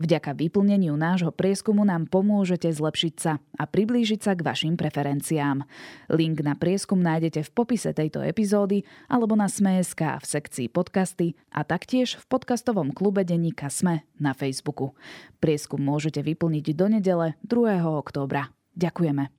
Vďaka vyplneniu nášho prieskumu nám pomôžete zlepšiť sa a priblížiť sa k vašim preferenciám. Link na prieskum nájdete v popise tejto epizódy alebo na Sme.sk v sekcii podcasty a taktiež v podcastovom klube denníka Sme na Facebooku. Prieskum môžete vyplniť do nedele 2. októbra. Ďakujeme.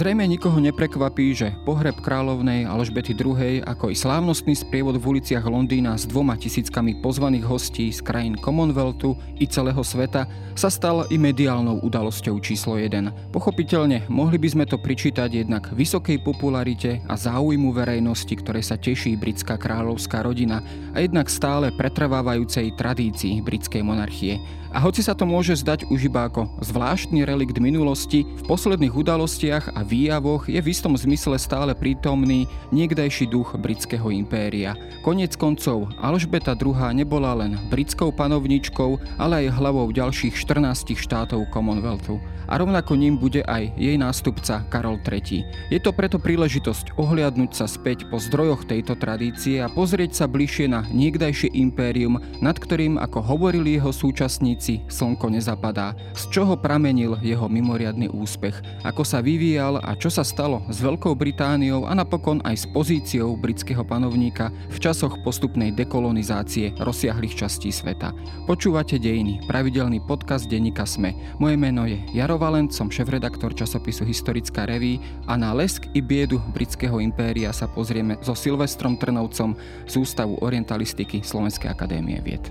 Zrejme nikoho neprekvapí, že pohreb kráľovnej Alžbety II, ako i slávnostný sprievod v uliciach Londýna s dvoma tisíckami pozvaných hostí z krajín Commonwealthu i celého sveta sa stal i mediálnou udalosťou číslo 1. Pochopiteľne mohli by sme to pričítať jednak vysokej popularite a záujmu verejnosti, ktoré sa teší britská kráľovská rodina a jednak stále pretrvávajúcej tradícii britskej monarchie. A hoci sa to môže zdať už iba ako zvláštny relikt minulosti, v posledných udalostiach a výjavoch je v istom zmysle stále prítomný niekdajší duch britského impéria. Konec koncov, Alžbeta II nebola len britskou panovničkou, ale aj hlavou ďalších 14 štátov Commonwealthu a rovnako ním bude aj jej nástupca Karol III. Je to preto príležitosť ohliadnúť sa späť po zdrojoch tejto tradície a pozrieť sa bližšie na niekdajšie impérium, nad ktorým, ako hovorili jeho súčasníci, slnko nezapadá, z čoho pramenil jeho mimoriadný úspech, ako sa vyvíjal a čo sa stalo s Veľkou Britániou a napokon aj s pozíciou britského panovníka v časoch postupnej dekolonizácie rozsiahlých častí sveta. Počúvate dejiny, pravidelný podcast denníka Sme. Moje meno je Jaro Valent, som šéf-redaktor časopisu Historická reví a na lesk i biedu britského impéria sa pozrieme so Silvestrom Trnovcom z Ústavu orientalistiky Slovenskej akadémie vied.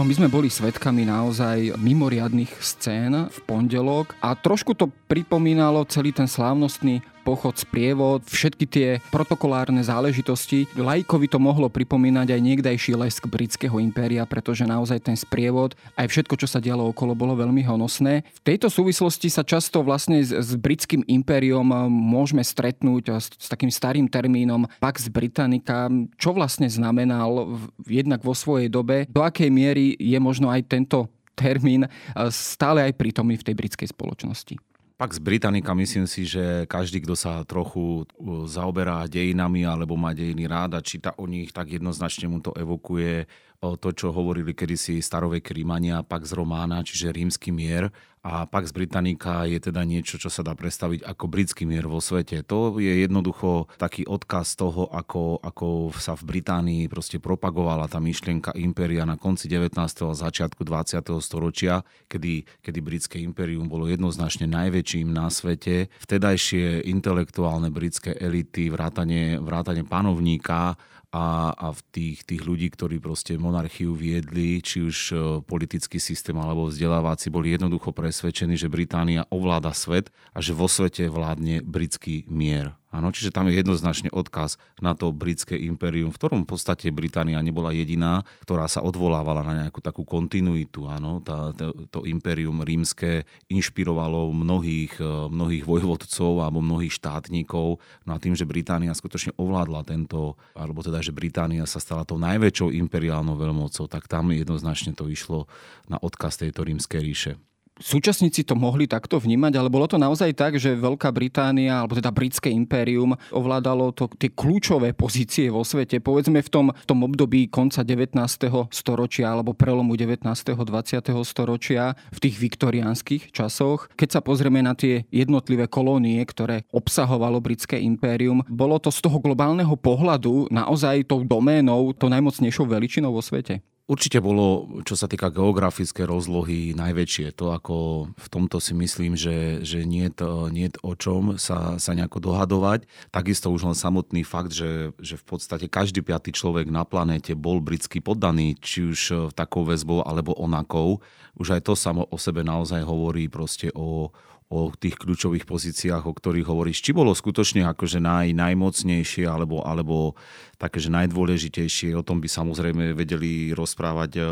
No my sme boli svetkami naozaj mimoriadných scén v pondelok a trošku to pripomínalo celý ten slávnostný pochod, sprievod, všetky tie protokolárne záležitosti. Lajkovi to mohlo pripomínať aj niekdajší lesk britského impéria, pretože naozaj ten sprievod, aj všetko, čo sa dialo okolo, bolo veľmi honosné. V tejto súvislosti sa často vlastne s, s britským impériom môžeme stretnúť s, s takým starým termínom Pax Britannica, čo vlastne znamenal v, jednak vo svojej dobe, do akej miery je možno aj tento termín stále aj prítomný v tej britskej spoločnosti. Pax Britannica, myslím si, že každý, kto sa trochu zaoberá dejinami alebo má dejiny rád a číta o nich, tak jednoznačne mu to evokuje to, čo hovorili kedysi starovek Rímania, Pax Romána, čiže rímsky mier a Pax Britannica je teda niečo, čo sa dá predstaviť ako britský mier vo svete. To je jednoducho taký odkaz toho, ako, ako sa v Británii proste propagovala tá myšlienka impéria na konci 19. a začiatku 20. storočia, kedy, kedy britské impérium bolo jednoznačne najväčším na svete. Vtedajšie intelektuálne britské elity, vrátanie, vrátanie panovníka a, a v tých, tých ľudí, ktorí proste monarchiu viedli, či už e, politický systém alebo vzdelávací, boli jednoducho presvedčení, že Británia ovláda svet a že vo svete vládne britský mier. Áno, čiže tam je jednoznačne odkaz na to britské impérium, v ktorom v podstate Británia nebola jediná, ktorá sa odvolávala na nejakú takú kontinuitu. Áno, tá, to, to impérium rímske inšpirovalo mnohých, eh, mnohých vojvodcov alebo mnohých štátnikov na tým, že Británia skutočne ovládla tento, alebo teda, že Británia sa stala tou najväčšou imperiálnou veľmocou, tak tam jednoznačne to išlo na odkaz tejto rímskej ríše súčasníci to mohli takto vnímať, ale bolo to naozaj tak, že Veľká Británia, alebo teda britské impérium ovládalo to, tie kľúčové pozície vo svete, povedzme v tom, v tom období konca 19. storočia alebo prelomu 19. 20. storočia, v tých viktoriánskych časoch. Keď sa pozrieme na tie jednotlivé kolónie, ktoré obsahovalo britské impérium, bolo to z toho globálneho pohľadu naozaj tou doménou, to najmocnejšou veličinou vo svete? Určite bolo, čo sa týka geografické rozlohy, najväčšie. To ako v tomto si myslím, že, že nie, nie o čom sa, sa nejako dohadovať. Takisto už len samotný fakt, že, že v podstate každý piatý človek na planéte bol britský poddaný, či už takou väzbou alebo onakou. Už aj to samo o sebe naozaj hovorí proste o, o tých kľúčových pozíciách, o ktorých hovoríš. Či bolo skutočne akože naj, najmocnejšie alebo, alebo také, že najdôležitejšie, o tom by samozrejme vedeli rozprávať e,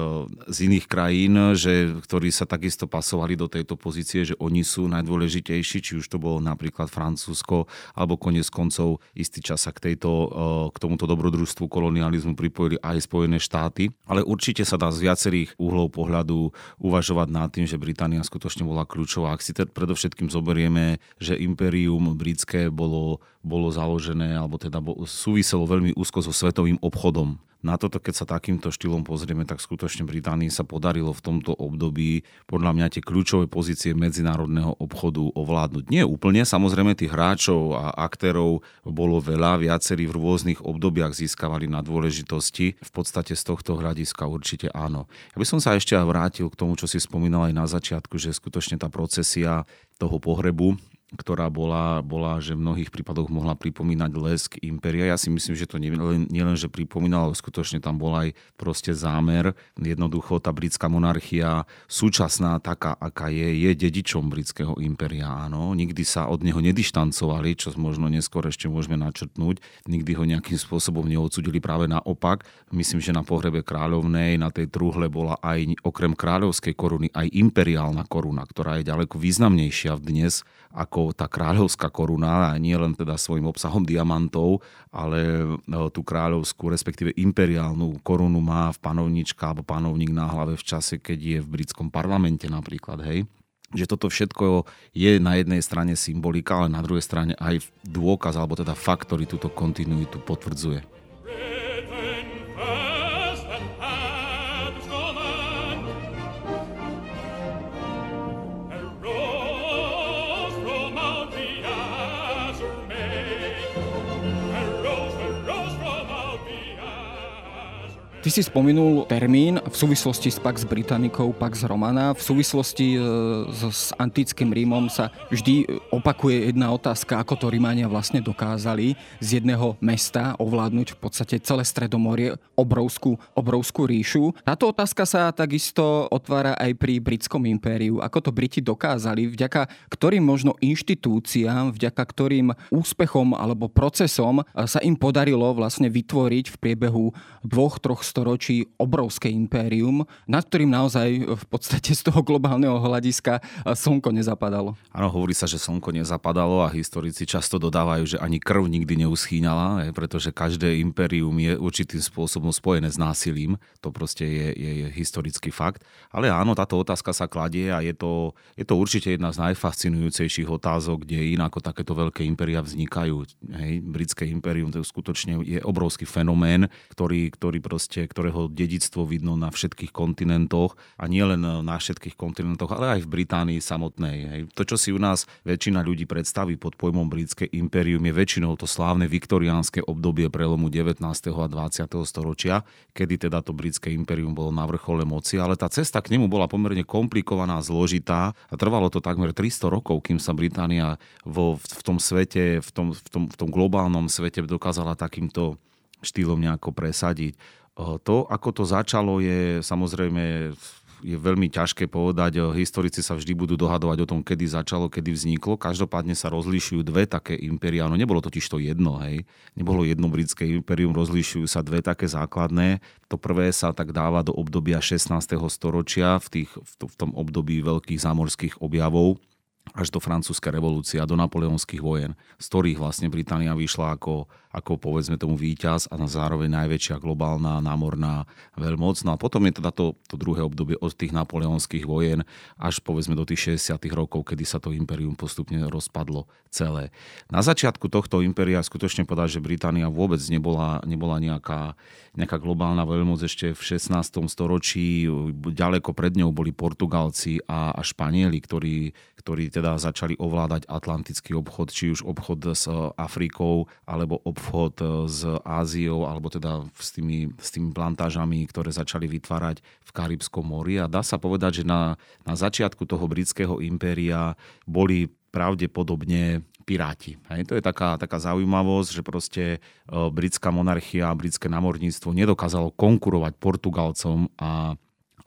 z iných krajín, že, ktorí sa takisto pasovali do tejto pozície, že oni sú najdôležitejší, či už to bolo napríklad Francúzsko, alebo konec koncov istý čas sa k, tejto, e, k tomuto dobrodružstvu kolonializmu pripojili aj Spojené štáty. Ale určite sa dá z viacerých uhlov pohľadu uvažovať nad tým, že Británia skutočne bola kľúčová. Ak si teda predovšetkým zoberieme, že impérium britské bolo, bolo založené, alebo teda súviselo veľmi úzko so svetovým obchodom. Na toto, keď sa takýmto štýlom pozrieme, tak skutočne Británii sa podarilo v tomto období podľa mňa tie kľúčové pozície medzinárodného obchodu ovládnuť. Nie úplne, samozrejme tých hráčov a aktérov bolo veľa, viacerí v rôznych obdobiach získavali na dôležitosti. V podstate z tohto hľadiska určite áno. Ja by som sa ešte vrátil k tomu, čo si spomínal aj na začiatku, že skutočne tá procesia toho pohrebu ktorá bola, bola, že v mnohých prípadoch mohla pripomínať lesk Imperia. Ja si myslím, že to nielen, nielen že pripomínalo, skutočne tam bol aj proste zámer. Jednoducho tá britská monarchia súčasná, taká, aká je, je dedičom britského Imperia. Áno. Nikdy sa od neho nedištancovali, čo možno neskôr ešte môžeme načrtnúť. Nikdy ho nejakým spôsobom neodsudili práve naopak. Myslím, že na pohrebe kráľovnej, na tej truhle bola aj okrem kráľovskej koruny aj imperiálna koruna, ktorá je ďaleko významnejšia dnes ako tá kráľovská koruna, a nie len teda svojim obsahom diamantov, ale e, tú kráľovskú, respektíve imperiálnu korunu má v panovnička alebo panovník na hlave v čase, keď je v britskom parlamente napríklad, hej že toto všetko je na jednej strane symbolika, ale na druhej strane aj dôkaz, alebo teda fakt, ktorý túto kontinuitu potvrdzuje. Ty si spomenul termín v súvislosti s Pax Britannicou, Pax Romana. V súvislosti e, s, s antickým Rímom sa vždy opakuje jedna otázka, ako to Rímania vlastne dokázali z jedného mesta ovládnuť v podstate celé Stredomorie, obrovskú, obrovskú ríšu. Táto otázka sa takisto otvára aj pri britskom impériu. Ako to Briti dokázali, vďaka ktorým možno inštitúciám, vďaka ktorým úspechom alebo procesom sa im podarilo vlastne vytvoriť v priebehu dvoch, troch storočí obrovské impérium, nad ktorým naozaj v podstate z toho globálneho hľadiska slnko nezapadalo. Áno, hovorí sa, že slnko nezapadalo a historici často dodávajú, že ani krv nikdy neuschýňala, pretože každé impérium je určitým spôsobom spojené s násilím. To proste je, je, je historický fakt. Ale áno, táto otázka sa kladie a je to, je to určite jedna z najfascinujúcejších otázok, kde ako takéto veľké impéria vznikajú. Hej, britské impérium to skutočne je obrovský fenomén, ktorý, ktorý proste, ktorého dedictvo vidno na všetkých kontinentoch a nie len na všetkých kontinentoch, ale aj v Británii samotnej. Hej. To, čo si u nás väčšina ľudí predstaví pod pojmom britské impérium, je väčšinou to slávne viktoriánske obdobie prelomu 19. a 20. storočia, kedy teda to britské impérium bolo na vrchole moci, ale tá cesta k nemu bola pomerne komplikovaná, zložitá a trvalo to takmer 300 rokov, kým sa Británia vo, v tom svete, v tom, v, tom, v tom globálnom svete dokázala takýmto štýlom nejako presadiť. To, ako to začalo, je samozrejme je veľmi ťažké povedať. Historici sa vždy budú dohadovať o tom, kedy začalo, kedy vzniklo. Každopádne sa rozlišujú dve také impéria. No nebolo totiž to jedno, hej. Nebolo jedno britské impérium, rozlišujú sa dve také základné. To prvé sa tak dáva do obdobia 16. storočia, v, tých, v tom období veľkých zámorských objavov až do francúzska revolúcia, do napoleonských vojen, z ktorých vlastne Británia vyšla ako, ako povedzme tomu víťaz a na zároveň najväčšia globálna námorná veľmoc. No a potom je teda to, to druhé obdobie od tých napoleonských vojen až povedzme do tých 60. rokov, kedy sa to imperium postupne rozpadlo celé. Na začiatku tohto impéria skutočne povedať, že Británia vôbec nebola, nebola nejaká, nejaká globálna veľmoc ešte v 16. storočí. Ďaleko pred ňou boli Portugalci a, a Španieli, ktorí, ktorí teda začali ovládať atlantický obchod, či už obchod s Afrikou, alebo obchod s Áziou, alebo teda s tými, s tými plantážami, ktoré začali vytvárať v Karibskom mori. A dá sa povedať, že na, na začiatku toho britského impéria boli pravdepodobne piráti. Hej, to je taká, taká zaujímavosť, že proste e, britská monarchia, britské námorníctvo nedokázalo konkurovať Portugalcom a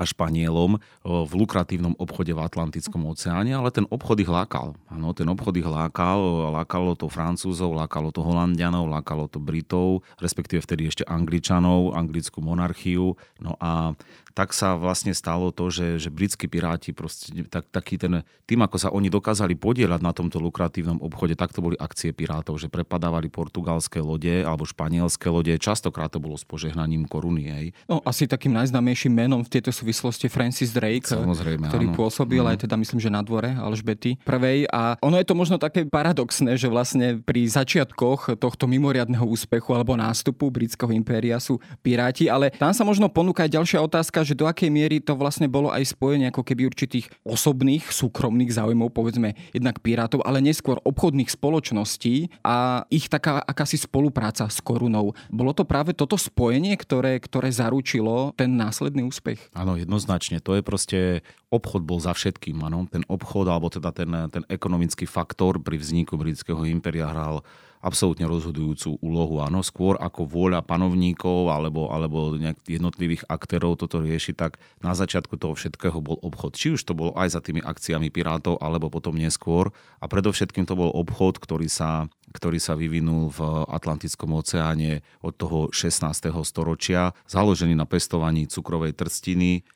a Španielom v lukratívnom obchode v Atlantickom oceáne, ale ten obchod ich lákal. Ano, ten obchod ich lákal, lákalo to Francúzov, lákalo to Holandianov, lákalo to Britov, respektíve vtedy ešte Angličanov, anglickú monarchiu. No a tak sa vlastne stalo to, že, že britskí piráti, proste, tak, taký ten, tým ako sa oni dokázali podielať na tomto lukratívnom obchode, tak to boli akcie pirátov, že prepadávali portugalské lode alebo španielské lode. Častokrát to bolo s požehnaním koruny. Hej. No asi takým najznámejším menom v tejto súvislosti Francis Drake, Samozrejme, ktorý áno. pôsobil mm. aj teda myslím, že na dvore Alžbety prvej. A ono je to možno také paradoxné, že vlastne pri začiatkoch tohto mimoriadného úspechu alebo nástupu britského impéria sú piráti, ale tam sa možno ponúka aj ďalšia otázka, že do akej miery to vlastne bolo aj spojenie ako keby určitých osobných, súkromných záujmov, povedzme jednak pirátov, ale neskôr obchodných spoločností a ich taká akási spolupráca s korunou. Bolo to práve toto spojenie, ktoré, ktoré zaručilo ten následný úspech? Áno, jednoznačne. To je proste, obchod bol za všetkým. Áno. Ten obchod, alebo teda ten, ten ekonomický faktor pri vzniku britského impéria hral absolútne rozhodujúcu úlohu. Áno, skôr ako vôľa panovníkov alebo, alebo jednotlivých aktérov toto rieši, tak na začiatku toho všetkého bol obchod. Či už to bolo aj za tými akciami Pirátov, alebo potom neskôr. A predovšetkým to bol obchod, ktorý sa ktorý sa vyvinul v Atlantickom oceáne od toho 16. storočia, založený na pestovaní cukrovej trstiny,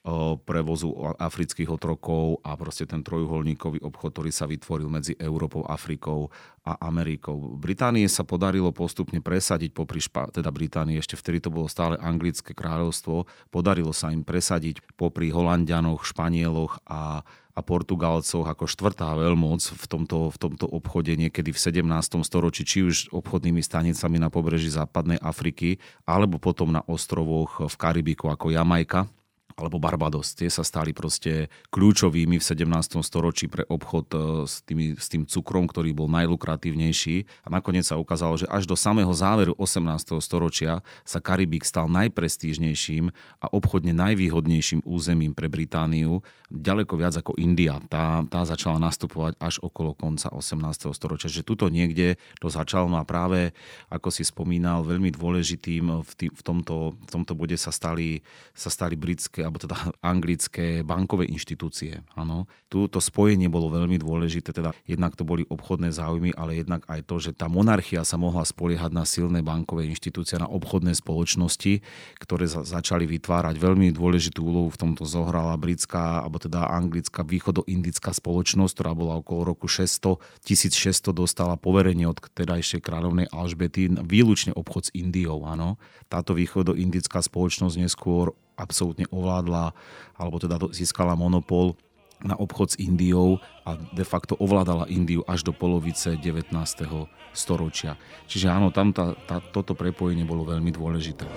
prevozu afrických otrokov a proste ten trojuholníkový obchod, ktorý sa vytvoril medzi Európou, Afrikou a Amerikou. Británie sa podarilo postupne presadiť popri špa, teda Británie, ešte vtedy to bolo stále anglické kráľovstvo, podarilo sa im presadiť popri Holandianoch, Španieloch a a Portugalcov ako štvrtá veľmoc v tomto, v tomto obchode niekedy v 17. storočí, či už obchodnými stanicami na pobreží západnej Afriky, alebo potom na ostrovoch v Karibiku ako Jamajka alebo Barbados. Tie sa stali proste kľúčovými v 17. storočí pre obchod e, s, tými, s tým cukrom, ktorý bol najlukratívnejší. A nakoniec sa ukázalo, že až do samého záveru 18. storočia sa Karibik stal najprestížnejším a obchodne najvýhodnejším územím pre Britániu, ďaleko viac ako India. Tá, tá začala nastupovať až okolo konca 18. storočia. Že tuto niekde to začalo no a práve, ako si spomínal, veľmi dôležitým v, tý, v, tomto, v tomto bode sa stali, sa stali britské alebo teda anglické bankové inštitúcie. Áno. Tu to spojenie bolo veľmi dôležité, teda jednak to boli obchodné záujmy, ale jednak aj to, že tá monarchia sa mohla spoliehať na silné bankové inštitúcie, na obchodné spoločnosti, ktoré za- začali vytvárať veľmi dôležitú úlohu v tomto zohrala britská, alebo teda anglická východoindická spoločnosť, ktorá bola okolo roku 600, 1600 dostala poverenie od tedajšej kráľovnej Alžbety výlučne obchod s Indiou. Áno. Táto východoindická spoločnosť neskôr absolútne ovládla, alebo teda získala monopol na obchod s Indiou a de facto ovládala Indiu až do polovice 19. storočia. Čiže áno, tam tá, tá, toto prepojenie bolo veľmi dôležité.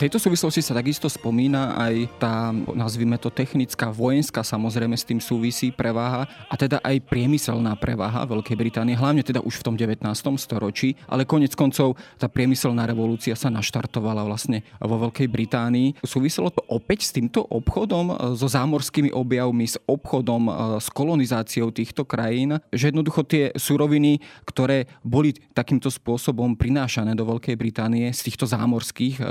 Tejto súvislosti sa takisto spomína aj tá, nazvime to technická, vojenská samozrejme s tým súvisí preváha a teda aj priemyselná preváha Veľkej Británie, hlavne teda už v tom 19. storočí, ale konec koncov tá priemyselná revolúcia sa naštartovala vlastne vo Veľkej Británii. Súviselo to opäť s týmto obchodom, so zámorskými objavmi, s obchodom, s kolonizáciou týchto krajín, že jednoducho tie suroviny, ktoré boli takýmto spôsobom prinášané do Veľkej Británie z týchto zámorských e,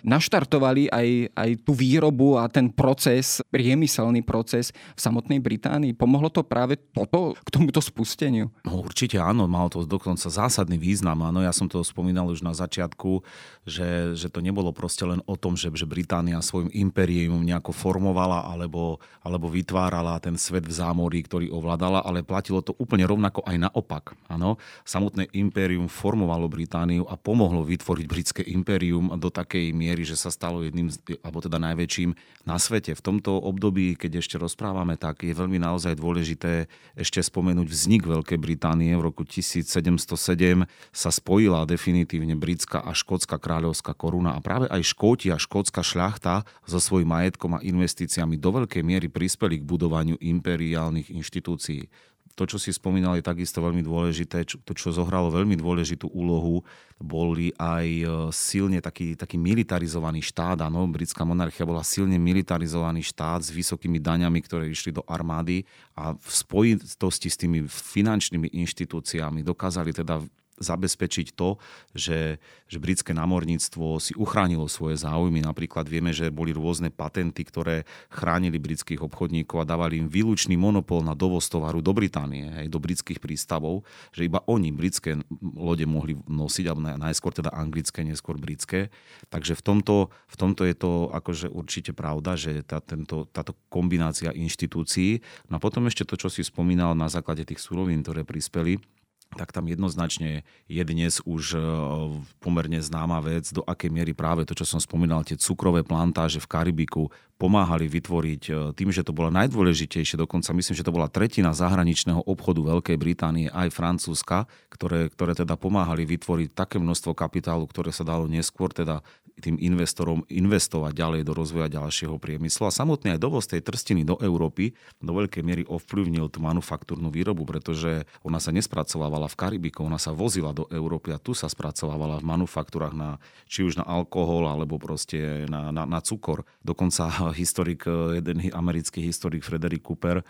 naštartovali aj, aj tú výrobu a ten proces, priemyselný proces v samotnej Británii. Pomohlo to práve toto k tomuto spusteniu? No, určite áno, malo to dokonca zásadný význam. Áno, ja som to spomínal už na začiatku, že, že to nebolo proste len o tom, že, že Británia svojim impérium nejako formovala alebo, alebo vytvárala ten svet v zámorí, ktorý ovládala, ale platilo to úplne rovnako aj naopak. Áno, samotné impérium formovalo Britániu a pomohlo vytvoriť britské impérium do takej miery, že sa stalo jedným, alebo teda najväčším na svete. V tomto období, keď ešte rozprávame, tak je veľmi naozaj dôležité ešte spomenúť vznik Veľkej Británie. V roku 1707 sa spojila definitívne britská a škótska kráľovská koruna a práve aj Škóti a škótska šľachta so svojím majetkom a investíciami do veľkej miery prispeli k budovaniu imperiálnych inštitúcií to, čo si spomínal, je takisto veľmi dôležité. To, čo zohralo veľmi dôležitú úlohu, boli aj e, silne taký, taký militarizovaný štát. Áno, britská monarchia bola silne militarizovaný štát s vysokými daňami, ktoré išli do armády a v spojitosti s tými finančnými inštitúciami dokázali teda zabezpečiť to, že, že britské námorníctvo si uchránilo svoje záujmy. Napríklad vieme, že boli rôzne patenty, ktoré chránili britských obchodníkov a dávali im výlučný monopol na dovoz tovaru do Británie, aj do britských prístavov, že iba oni britské lode mohli nosiť, alebo najskôr teda anglické, neskôr britské. Takže v tomto, v tomto je to akože určite pravda, že tá, tento, táto kombinácia inštitúcií. No a potom ešte to, čo si spomínal na základe tých surovín, ktoré prispeli, tak tam jednoznačne je dnes už e, pomerne známa vec, do akej miery práve to, čo som spomínal, tie cukrové plantáže v Karibiku pomáhali vytvoriť e, tým, že to bola najdôležitejšie, dokonca myslím, že to bola tretina zahraničného obchodu Veľkej Británie aj Francúzska, ktoré, ktoré teda pomáhali vytvoriť také množstvo kapitálu, ktoré sa dalo neskôr teda tým investorom investovať ďalej do rozvoja ďalšieho priemyslu. A samotný aj dovoz tej trstiny do Európy do veľkej miery ovplyvnil tú manufaktúrnu výrobu, pretože ona sa nespracovávala v Karibiku, ona sa vozila do Európy a tu sa spracovávala v manufaktúrach na, či už na alkohol alebo proste na, na, na cukor. Dokonca historik, jeden americký historik Frederick Cooper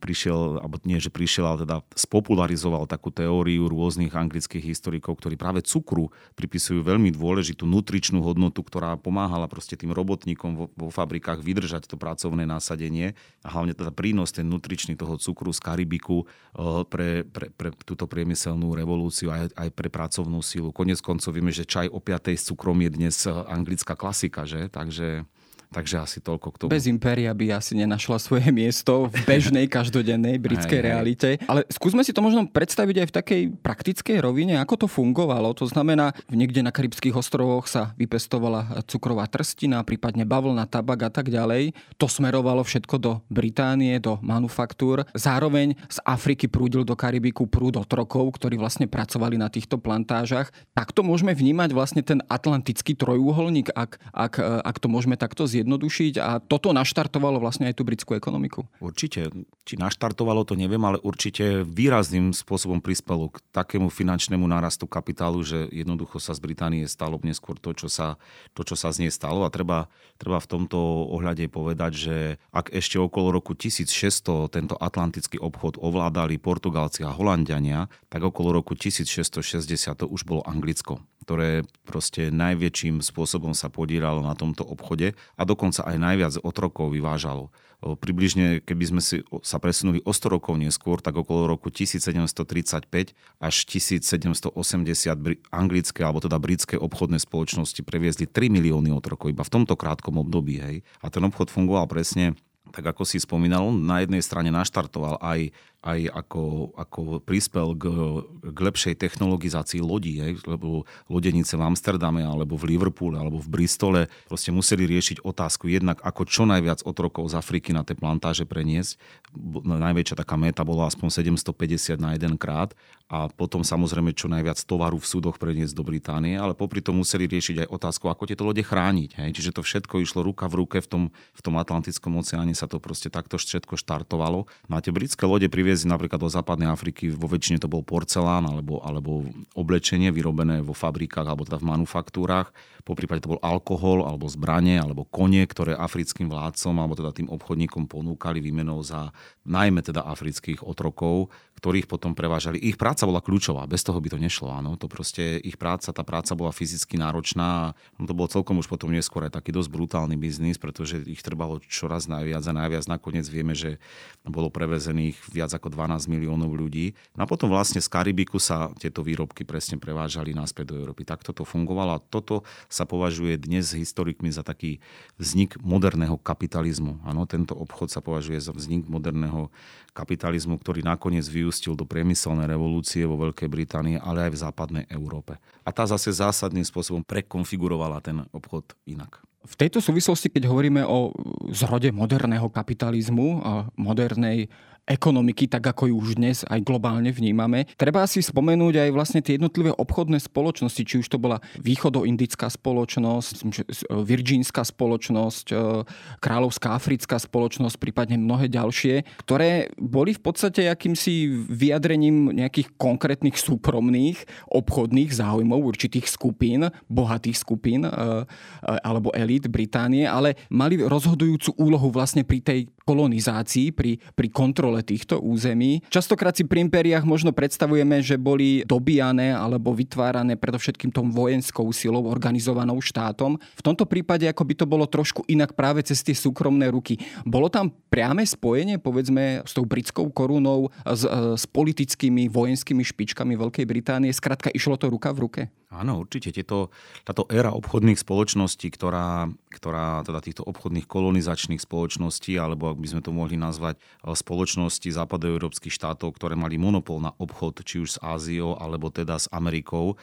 prišiel, alebo nie, že prišiel, ale teda spopularizoval takú teóriu rôznych anglických historikov, ktorí práve cukru pripisujú veľmi dôležitú nutričnú hodnotu, ktorá pomáhala proste tým robotníkom vo, vo fabrikách vydržať to pracovné násadenie a hlavne teda prínos ten nutričný toho cukru z Karibiku eh, pre, pre, pre túto priemyselnú revolúciu aj, aj pre pracovnú sílu. Konec koncov vieme, že čaj o 5. s cukrom je dnes eh, anglická klasika, že? Takže Takže asi toľko k tomu. Bez impéria by asi nenašla svoje miesto v bežnej, každodennej britskej realite. Ale skúsme si to možno predstaviť aj v takej praktickej rovine, ako to fungovalo. To znamená, niekde na Karibských ostrovoch sa vypestovala cukrová trstina, prípadne bavlna, tabak a tak ďalej. To smerovalo všetko do Británie, do manufaktúr. Zároveň z Afriky prúdil do Karibiku prúd otrokov, ktorí vlastne pracovali na týchto plantážach. Takto môžeme vnímať vlastne ten atlantický trojúholník, ak, ak, ak to môžeme takto zjednodušiť a toto naštartovalo vlastne aj tú britskú ekonomiku? Určite. Či naštartovalo to neviem, ale určite výrazným spôsobom prispelo k takému finančnému nárastu kapitálu, že jednoducho sa z Británie stalo neskôr to, čo sa, to, čo sa z nej stalo. A treba, treba v tomto ohľade povedať, že ak ešte okolo roku 1600 tento atlantický obchod ovládali Portugalci a Holandiania, tak okolo roku 1660 to už bolo Anglicko ktoré proste najväčším spôsobom sa podielalo na tomto obchode a dokonca aj najviac otrokov vyvážalo. Približne, keby sme si sa presunuli o 100 rokov neskôr, tak okolo roku 1735 až 1780 anglické alebo teda britské obchodné spoločnosti previezli 3 milióny otrokov iba v tomto krátkom období. Hej. A ten obchod fungoval presne tak ako si spomínal, na jednej strane naštartoval aj aj ako, ako prispel k, k lepšej technologizácii lodí, hej, lebo lodenice v Amsterdame alebo v Liverpoole alebo v Bristole proste museli riešiť otázku jednak ako čo najviac otrokov z Afriky na tie plantáže preniesť. Najväčšia taká meta bola aspoň 750 na jeden krát a potom samozrejme čo najviac tovaru v súdoch preniesť do Británie, ale popri tom museli riešiť aj otázku, ako tieto lode chrániť. Hej. Čiže to všetko išlo ruka v ruke v tom, v tom Atlantickom oceáne sa to proste takto všetko štartovalo. Tie britské lode priviezli doviezli napríklad do západnej Afriky, vo väčšine to bol porcelán alebo, alebo oblečenie vyrobené vo fabrikách alebo teda v manufaktúrach. Po prípade to bol alkohol alebo zbranie alebo kone, ktoré africkým vládcom alebo teda tým obchodníkom ponúkali výmenou za najmä teda afrických otrokov, ktorých potom prevážali. Ich práca bola kľúčová, bez toho by to nešlo. Áno. To proste, ich práca, tá práca bola fyzicky náročná. No to bolo celkom už potom neskôr aj taký dosť brutálny biznis, pretože ich trebalo čoraz najviac a najviac. Nakoniec vieme, že bolo prevezených viac ako 12 miliónov ľudí. No a potom vlastne z Karibiku sa tieto výrobky presne prevážali naspäť do Európy. Takto to fungovalo a toto sa považuje dnes historikmi za taký vznik moderného kapitalizmu. Áno, tento obchod sa považuje za vznik moderného kapitalizmu, ktorý nakoniec vyústil do priemyselnej revolúcie vo Veľkej Británii, ale aj v západnej Európe. A tá zase zásadným spôsobom prekonfigurovala ten obchod inak. V tejto súvislosti, keď hovoríme o zrode moderného kapitalizmu a modernej ekonomiky, tak ako ju už dnes aj globálne vnímame. Treba si spomenúť aj vlastne tie jednotlivé obchodné spoločnosti, či už to bola východoindická spoločnosť, virgínska spoločnosť, e, kráľovská africká spoločnosť, prípadne mnohé ďalšie, ktoré boli v podstate akýmsi vyjadrením nejakých konkrétnych súkromných obchodných záujmov určitých skupín, bohatých skupín e, e, alebo elít Británie, ale mali rozhodujúcu úlohu vlastne pri tej kolonizácii, pri, pri kontrole týchto území. Častokrát si pri impériách možno predstavujeme, že boli dobíjane alebo vytvárané predovšetkým tom vojenskou silou, organizovanou štátom. V tomto prípade ako by to bolo trošku inak práve cez tie súkromné ruky. Bolo tam priame spojenie, povedzme, s tou britskou korunou, s, s politickými vojenskými špičkami Veľkej Británie? Skrátka, išlo to ruka v ruke? Áno, určite. Tieto, táto éra obchodných spoločností, ktorá, ktorá teda týchto obchodných kolonizačných spoločností, alebo ak by sme to mohli nazvať eh, spoločnosti západoeurópskych štátov, ktoré mali monopol na obchod, či už s Áziou, alebo teda s Amerikou,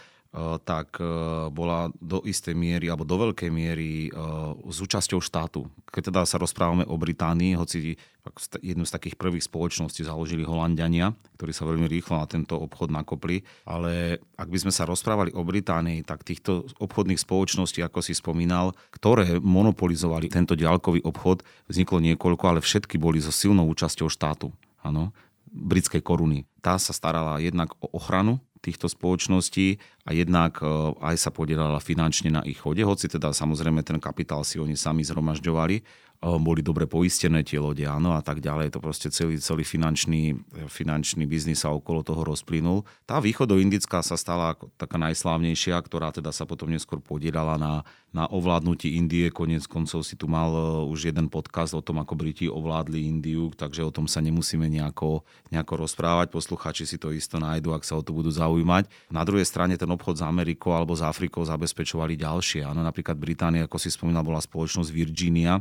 tak eh, bola do istej miery alebo do veľkej miery eh, štátu. Keď teda sa rozprávame o Británii, hoci jednu z takých prvých spoločností založili Holandiania, ktorí sa veľmi rýchlo na tento obchod nakopli, ale ak by sme sa rozprávali o Británii, tak týchto obchodných spoločností, ako si spomínal, ktoré monopolizovali tento ďalkový obchod, vzniklo niekoľko, ale všetky boli so silnou účasťou štátu. Áno, britskej koruny. Tá sa starala jednak o ochranu týchto spoločností a jednak e, aj sa podielala finančne na ich chode, hoci teda samozrejme ten kapitál si oni sami zhromažďovali, boli dobre poistené tie lode, áno, a tak ďalej. To proste celý, celý finančný, finančný biznis sa okolo toho rozplynul. Tá východoindická sa stala ako taká najslávnejšia, ktorá teda sa potom neskôr podielala na, na ovládnutí Indie. Konec koncov si tu mal e, už jeden podcast o tom, ako Briti ovládli Indiu, takže o tom sa nemusíme nejako, nejako rozprávať. Poslucháči si to isto nájdu, ak sa o to budú zaujímať. Na druhej strane ten obchod s Amerikou alebo s Afrikou zabezpečovali ďalšie. Áno, napríklad Británia, ako si spomínal, bola spoločnosť Virginia,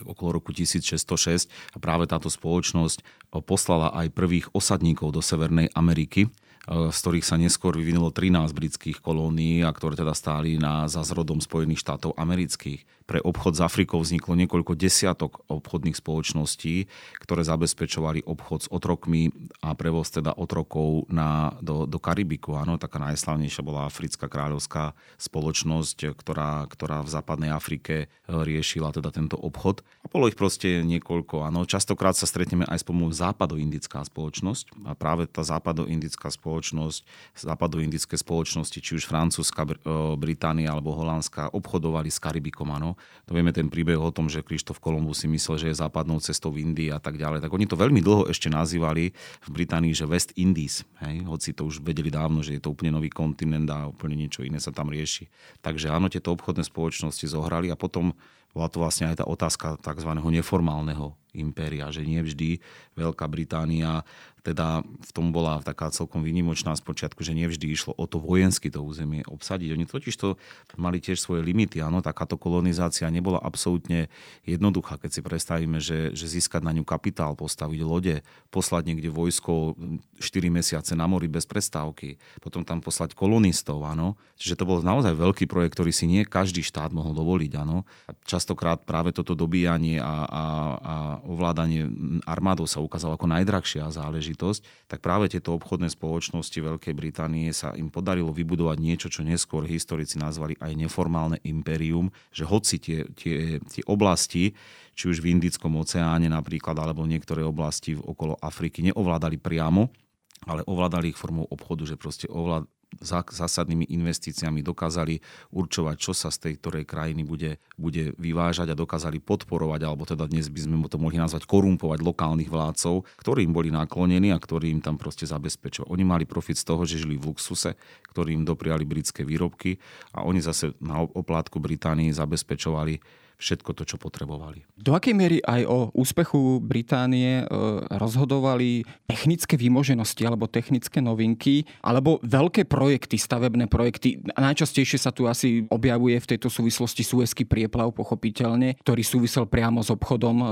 okolo roku 1606 a práve táto spoločnosť eh, poslala aj prvých osadníkov do Severnej Ameriky z ktorých sa neskôr vyvinulo 13 britských kolónií a ktoré teda stáli na, za zrodom Spojených štátov amerických. Pre obchod s Afrikou vzniklo niekoľko desiatok obchodných spoločností, ktoré zabezpečovali obchod s otrokmi a prevoz teda otrokov na, do, do Karibiku. Áno, taká najslavnejšia bola Africká kráľovská spoločnosť, ktorá, ktorá v západnej Afrike e, riešila teda tento obchod. A bolo ich proste niekoľko. Áno. Častokrát sa stretneme aj s pomôcou západoindická spoločnosť a práve tá západoindická spoločnosť západoindické spoločnosti, či už Francúzska, Británia alebo Holandská, obchodovali s Karibikom. Áno. To vieme ten príbeh o tom, že Krištof Kolumbus si myslel, že je západnou cestou v Indii a tak ďalej. Tak oni to veľmi dlho ešte nazývali v Británii, že West Indies. Hej? Hoci to už vedeli dávno, že je to úplne nový kontinent a úplne niečo iné sa tam rieši. Takže áno, tieto obchodné spoločnosti zohrali a potom bola to vlastne aj tá otázka tzv. neformálneho impéria, že nie vždy Veľká Británia teda v tom bola taká celkom výnimočná spočiatku, že nevždy išlo o to vojensky to územie obsadiť. Oni totiž to mali tiež svoje limity. Áno, takáto kolonizácia nebola absolútne jednoduchá, keď si predstavíme, že, že získať na ňu kapitál, postaviť lode, poslať niekde vojsko 4 mesiace na mori bez prestávky, potom tam poslať kolonistov, áno. Čiže to bol naozaj veľký projekt, ktorý si nie každý štát mohol dovoliť, áno. A častokrát práve toto dobíjanie a, a, a ovládanie armádou sa ukázalo ako najdrahšia záležitosť, tak práve tieto obchodné spoločnosti Veľkej Británie sa im podarilo vybudovať niečo, čo neskôr historici nazvali aj neformálne impérium, že hoci tie, tie, tie oblasti, či už v Indickom oceáne napríklad, alebo niektoré oblasti okolo Afriky neovládali priamo, ale ovládali ich formou obchodu, že proste ovlád, zásadnými investíciami dokázali určovať, čo sa z tej ktorej krajiny bude, bude vyvážať a dokázali podporovať, alebo teda dnes by sme to mohli nazvať korumpovať lokálnych vládcov, ktorým boli naklonení a ktorí im tam proste zabezpečovali. Oni mali profit z toho, že žili v luxuse, ktorým dopriali britské výrobky a oni zase na oplátku Británii zabezpečovali všetko to, čo potrebovali. Do akej miery aj o úspechu Británie e, rozhodovali technické výmoženosti alebo technické novinky, alebo veľké projekty, stavebné projekty. Najčastejšie sa tu asi objavuje v tejto súvislosti Suezký prieplav, pochopiteľne, ktorý súvisel priamo s obchodom e,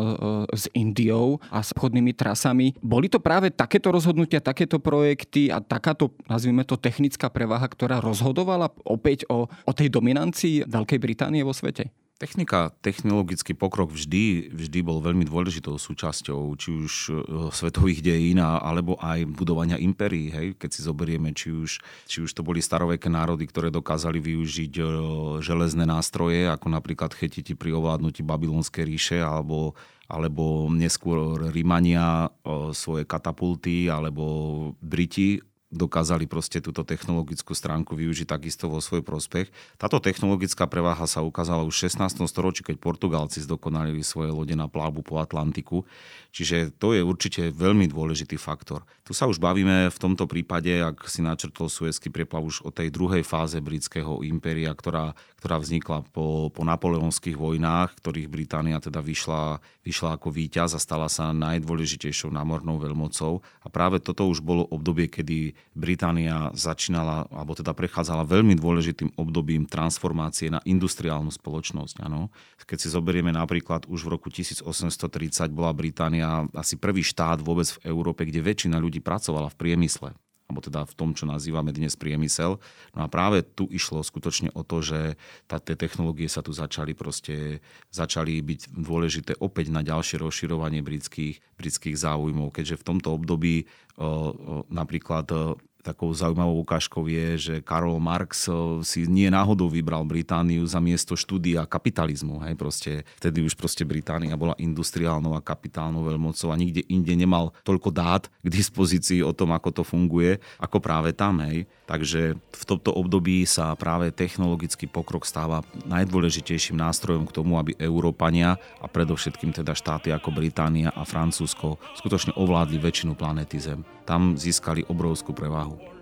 s Indiou a s obchodnými trasami. Boli to práve takéto rozhodnutia, takéto projekty a takáto, nazvime to, technická prevaha, ktorá rozhodovala opäť o, o tej dominancii Veľkej Británie vo svete? Technika, technologický pokrok vždy, vždy bol veľmi dôležitou súčasťou či už e, svetových dejín alebo aj budovania impérií. Hej? Keď si zoberieme, či už, či už to boli staroveké národy, ktoré dokázali využiť e, železné nástroje, ako napríklad Chetiti pri ovládnutí Babylonskej ríše alebo alebo neskôr Rímania e, svoje katapulty, alebo Briti dokázali proste túto technologickú stránku využiť takisto vo svoj prospech. Táto technologická preváha sa ukázala už v 16. storočí, keď Portugálci zdokonalili svoje lode na plávu po Atlantiku. Čiže to je určite veľmi dôležitý faktor. Tu sa už bavíme v tomto prípade, ak si načrtol Suezký prieplav už o tej druhej fáze britského impéria, ktorá, ktorá vznikla po, po napoleonských vojnách, ktorých Británia teda vyšla, vyšla ako víťaz a stala sa najdôležitejšou námornou veľmocou. A práve toto už bolo obdobie, kedy Británia začínala, alebo teda prechádzala veľmi dôležitým obdobím transformácie na industriálnu spoločnosť. Ano. Keď si zoberieme napríklad, už v roku 1830 bola Británia asi prvý štát vôbec v Európe, kde väčšina ľudí pracovala v priemysle alebo teda v tom, čo nazývame dnes priemysel. No a práve tu išlo skutočne o to, že tá, tie technológie sa tu začali proste, začali byť dôležité opäť na ďalšie rozširovanie britských, britských záujmov, keďže v tomto období o, o, napríklad takou zaujímavou ukážkou je, že Karol Marx eh, si nie náhodou vybral Britániu za miesto štúdia kapitalizmu. Hej, proste, vtedy už proste Británia bola industriálnou a kapitálnou veľmocou a nikde inde nemal toľko dát k dispozícii o tom, ako to funguje, ako práve tam. Hej. Takže v tomto období sa práve technologický pokrok stáva najdôležitejším nástrojom k tomu, aby Európania a predovšetkým teda štáty ako Británia a Francúzsko skutočne ovládli väčšinu planéty Zem. Tam získali obrovskú prevahu.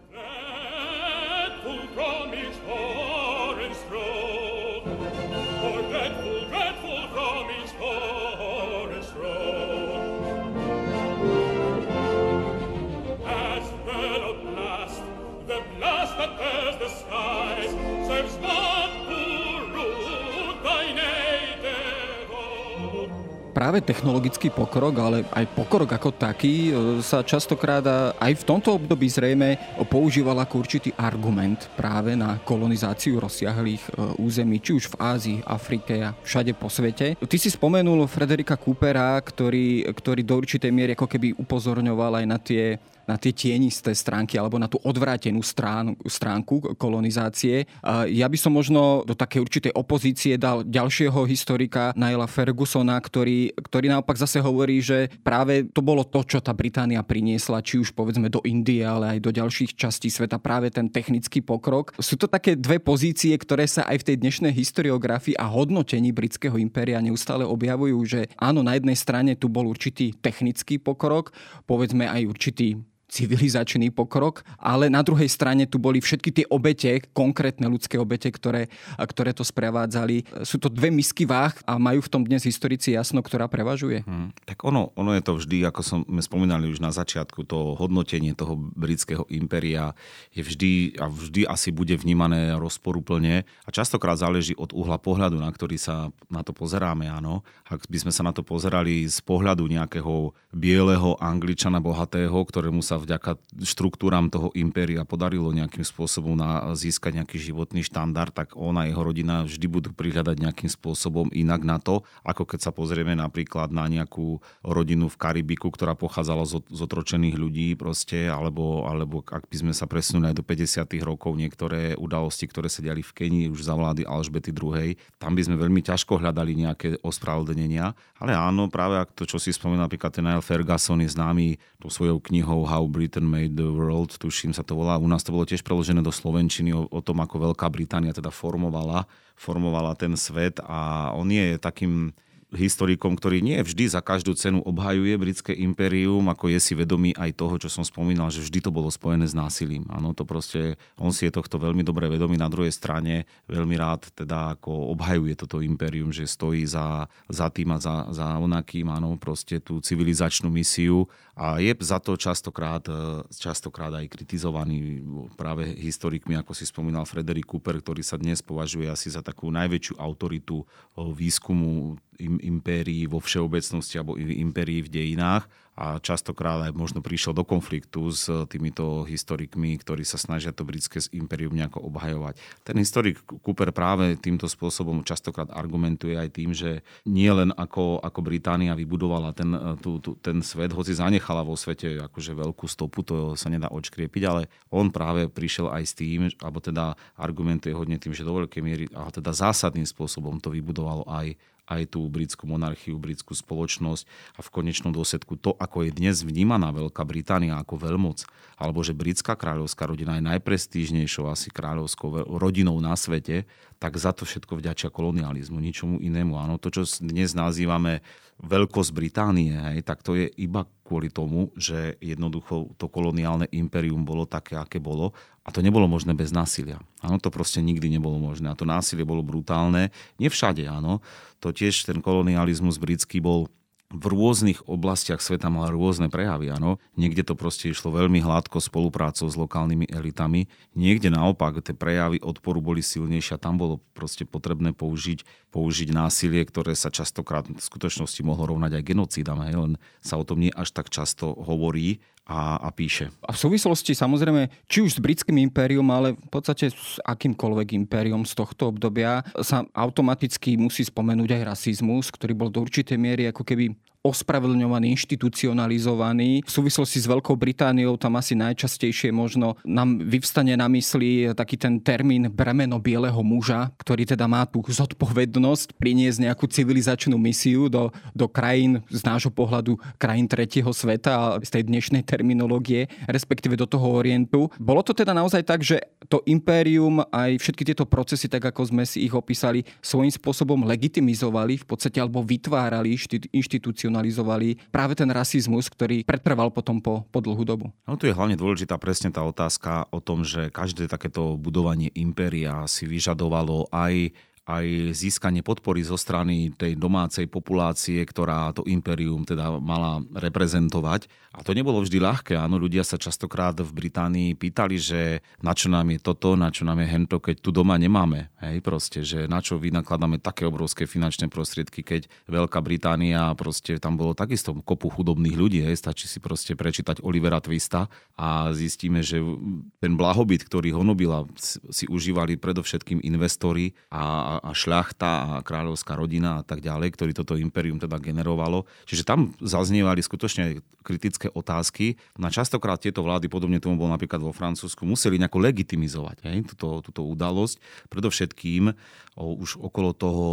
Práve technologický pokrok, ale aj pokrok ako taký e, sa častokrát aj v tomto období zrejme používal ako určitý argument práve na kolonizáciu rozsiahlých e, území, či už v Ázii, Afrike a všade po svete. Ty si spomenul Frederika Coopera, ktorý, ktorý do určitej miery ako keby upozorňoval aj na tie na tie tienisté stránky alebo na tú odvrátenú strán, stránku kolonizácie. Ja by som možno do také určitej opozície dal ďalšieho historika Naila Fergusona, ktorý, ktorý naopak zase hovorí, že práve to bolo to, čo tá Británia priniesla, či už povedzme do Indie, ale aj do ďalších častí sveta, práve ten technický pokrok. Sú to také dve pozície, ktoré sa aj v tej dnešnej historiografii a hodnotení britského impéria neustále objavujú, že áno, na jednej strane tu bol určitý technický pokrok, povedzme aj určitý civilizačný pokrok, ale na druhej strane tu boli všetky tie obete, konkrétne ľudské obete, ktoré, ktoré to sprevádzali. Sú to dve misky váh a majú v tom dnes historici jasno, ktorá prevažuje? Hmm, tak ono, ono je to vždy, ako sme spomínali už na začiatku, to hodnotenie toho britského impéria je vždy a vždy asi bude vnímané rozporuplne a častokrát záleží od uhla pohľadu, na ktorý sa na to pozeráme. Áno. Ak by sme sa na to pozerali z pohľadu nejakého bieleho angličana bohatého, ktorému vďaka štruktúram toho impéria podarilo nejakým spôsobom na, získať nejaký životný štandard, tak on a jeho rodina vždy budú prihľadať nejakým spôsobom inak na to, ako keď sa pozrieme napríklad na nejakú rodinu v Karibiku, ktorá pochádzala z, otročených ľudí proste, alebo, alebo ak by sme sa presunuli aj do 50. rokov niektoré udalosti, ktoré sa diali v Kenii už za vlády Alžbety II, tam by sme veľmi ťažko hľadali nejaké ospravedlnenia. Ale áno, práve ak to, čo si spomínal, napríklad ten Ferguson je známy tou svojou knihou How Britain Made the World, tuším sa to volá. U nás to bolo tiež preložené do Slovenčiny o, o tom, ako Veľká Británia teda formovala, formovala ten svet a on je takým historikom, ktorý nie vždy za každú cenu obhajuje britské impérium, ako je si vedomý aj toho, čo som spomínal, že vždy to bolo spojené s násilím. Áno, to proste, on si je tohto veľmi dobre vedomý. Na druhej strane veľmi rád teda ako obhajuje toto impérium, že stojí za, za tým a za, za onakým, áno, proste tú civilizačnú misiu a je za to častokrát, e, častokrát aj kritizovaný práve historikmi, ako si spomínal Frederick Cooper, ktorý sa dnes považuje asi za takú najväčšiu autoritu výskumu impérií vo všeobecnosti alebo impérií v dejinách a častokrát aj možno prišiel do konfliktu s týmito historikmi, ktorí sa snažia to britské impérium nejako obhajovať. Ten historik Cooper práve týmto spôsobom častokrát argumentuje aj tým, že nie len ako, ako Británia vybudovala ten, tú, tú, ten svet, hoci zanechala vo svete akože veľkú stopu, to sa nedá odškriepiť, ale on práve prišiel aj s tým, alebo teda argumentuje hodne tým, že do veľkej miery, a teda zásadným spôsobom to vybudovalo aj aj tú britskú monarchiu, britskú spoločnosť a v konečnom dôsledku to, ako je dnes vnímaná Veľká Británia ako veľmoc, alebo že britská kráľovská rodina je najprestížnejšou asi kráľovskou rodinou na svete, tak za to všetko vďačia kolonializmu, ničomu inému. Áno, to, čo dnes nazývame veľkosť Británie, hej, tak to je iba kvôli tomu, že jednoducho to koloniálne imperium bolo také, aké bolo a to nebolo možné bez násilia. Áno, to proste nikdy nebolo možné. A to násilie bolo brutálne. Nie všade, áno. To tiež ten kolonializmus britský bol v rôznych oblastiach sveta mal rôzne prejavy. Áno. Niekde to proste išlo veľmi hladko spoluprácou s lokálnymi elitami, niekde naopak tie prejavy odporu boli silnejšie a tam bolo proste potrebné použiť, použiť násilie, ktoré sa častokrát v skutočnosti mohlo rovnať aj genocídam, hej, len sa o tom nie až tak často hovorí a, a píše. A v súvislosti samozrejme, či už s britským impérium, ale v podstate s akýmkoľvek impérium z tohto obdobia sa automaticky musí spomenúť aj rasizmus, ktorý bol do určitej miery ako keby ospravedlňovaný, inštitucionalizovaný. V súvislosti s Veľkou Britániou tam asi najčastejšie možno nám vyvstane na mysli taký ten termín bremeno bieleho muža, ktorý teda má tú zodpovednosť priniesť nejakú civilizačnú misiu do, do krajín z nášho pohľadu krajín tretieho sveta a z tej dnešnej terminológie, respektíve do toho orientu. Bolo to teda naozaj tak, že to impérium aj všetky tieto procesy, tak ako sme si ich opísali, svojím spôsobom legitimizovali v podstate alebo vytvárali inštitúciu institucionalizovali práve ten rasizmus, ktorý pretrval potom po, po dlhú dobu. No tu je hlavne dôležitá presne tá otázka o tom, že každé takéto budovanie impéria si vyžadovalo aj aj získanie podpory zo strany tej domácej populácie, ktorá to impérium teda mala reprezentovať. A to nebolo vždy ľahké. Áno, ľudia sa častokrát v Británii pýtali, že na čo nám je toto, na čo nám je hento, keď tu doma nemáme. Hej, proste, že na čo vynakladáme také obrovské finančné prostriedky, keď Veľká Británia, proste tam bolo takisto kopu chudobných ľudí. Hej, stačí si proste prečítať Olivera Twista a zistíme, že ten blahobyt, ktorý ho nobila, si užívali predovšetkým investori a a šľachta a kráľovská rodina a tak ďalej, ktorý toto imperium teda generovalo. Čiže tam zaznievali skutočne kritické otázky. Na častokrát tieto vlády, podobne tomu bol napríklad vo Francúzsku, museli nejako legitimizovať hej, túto, túto udalosť. Predovšetkým o, už okolo toho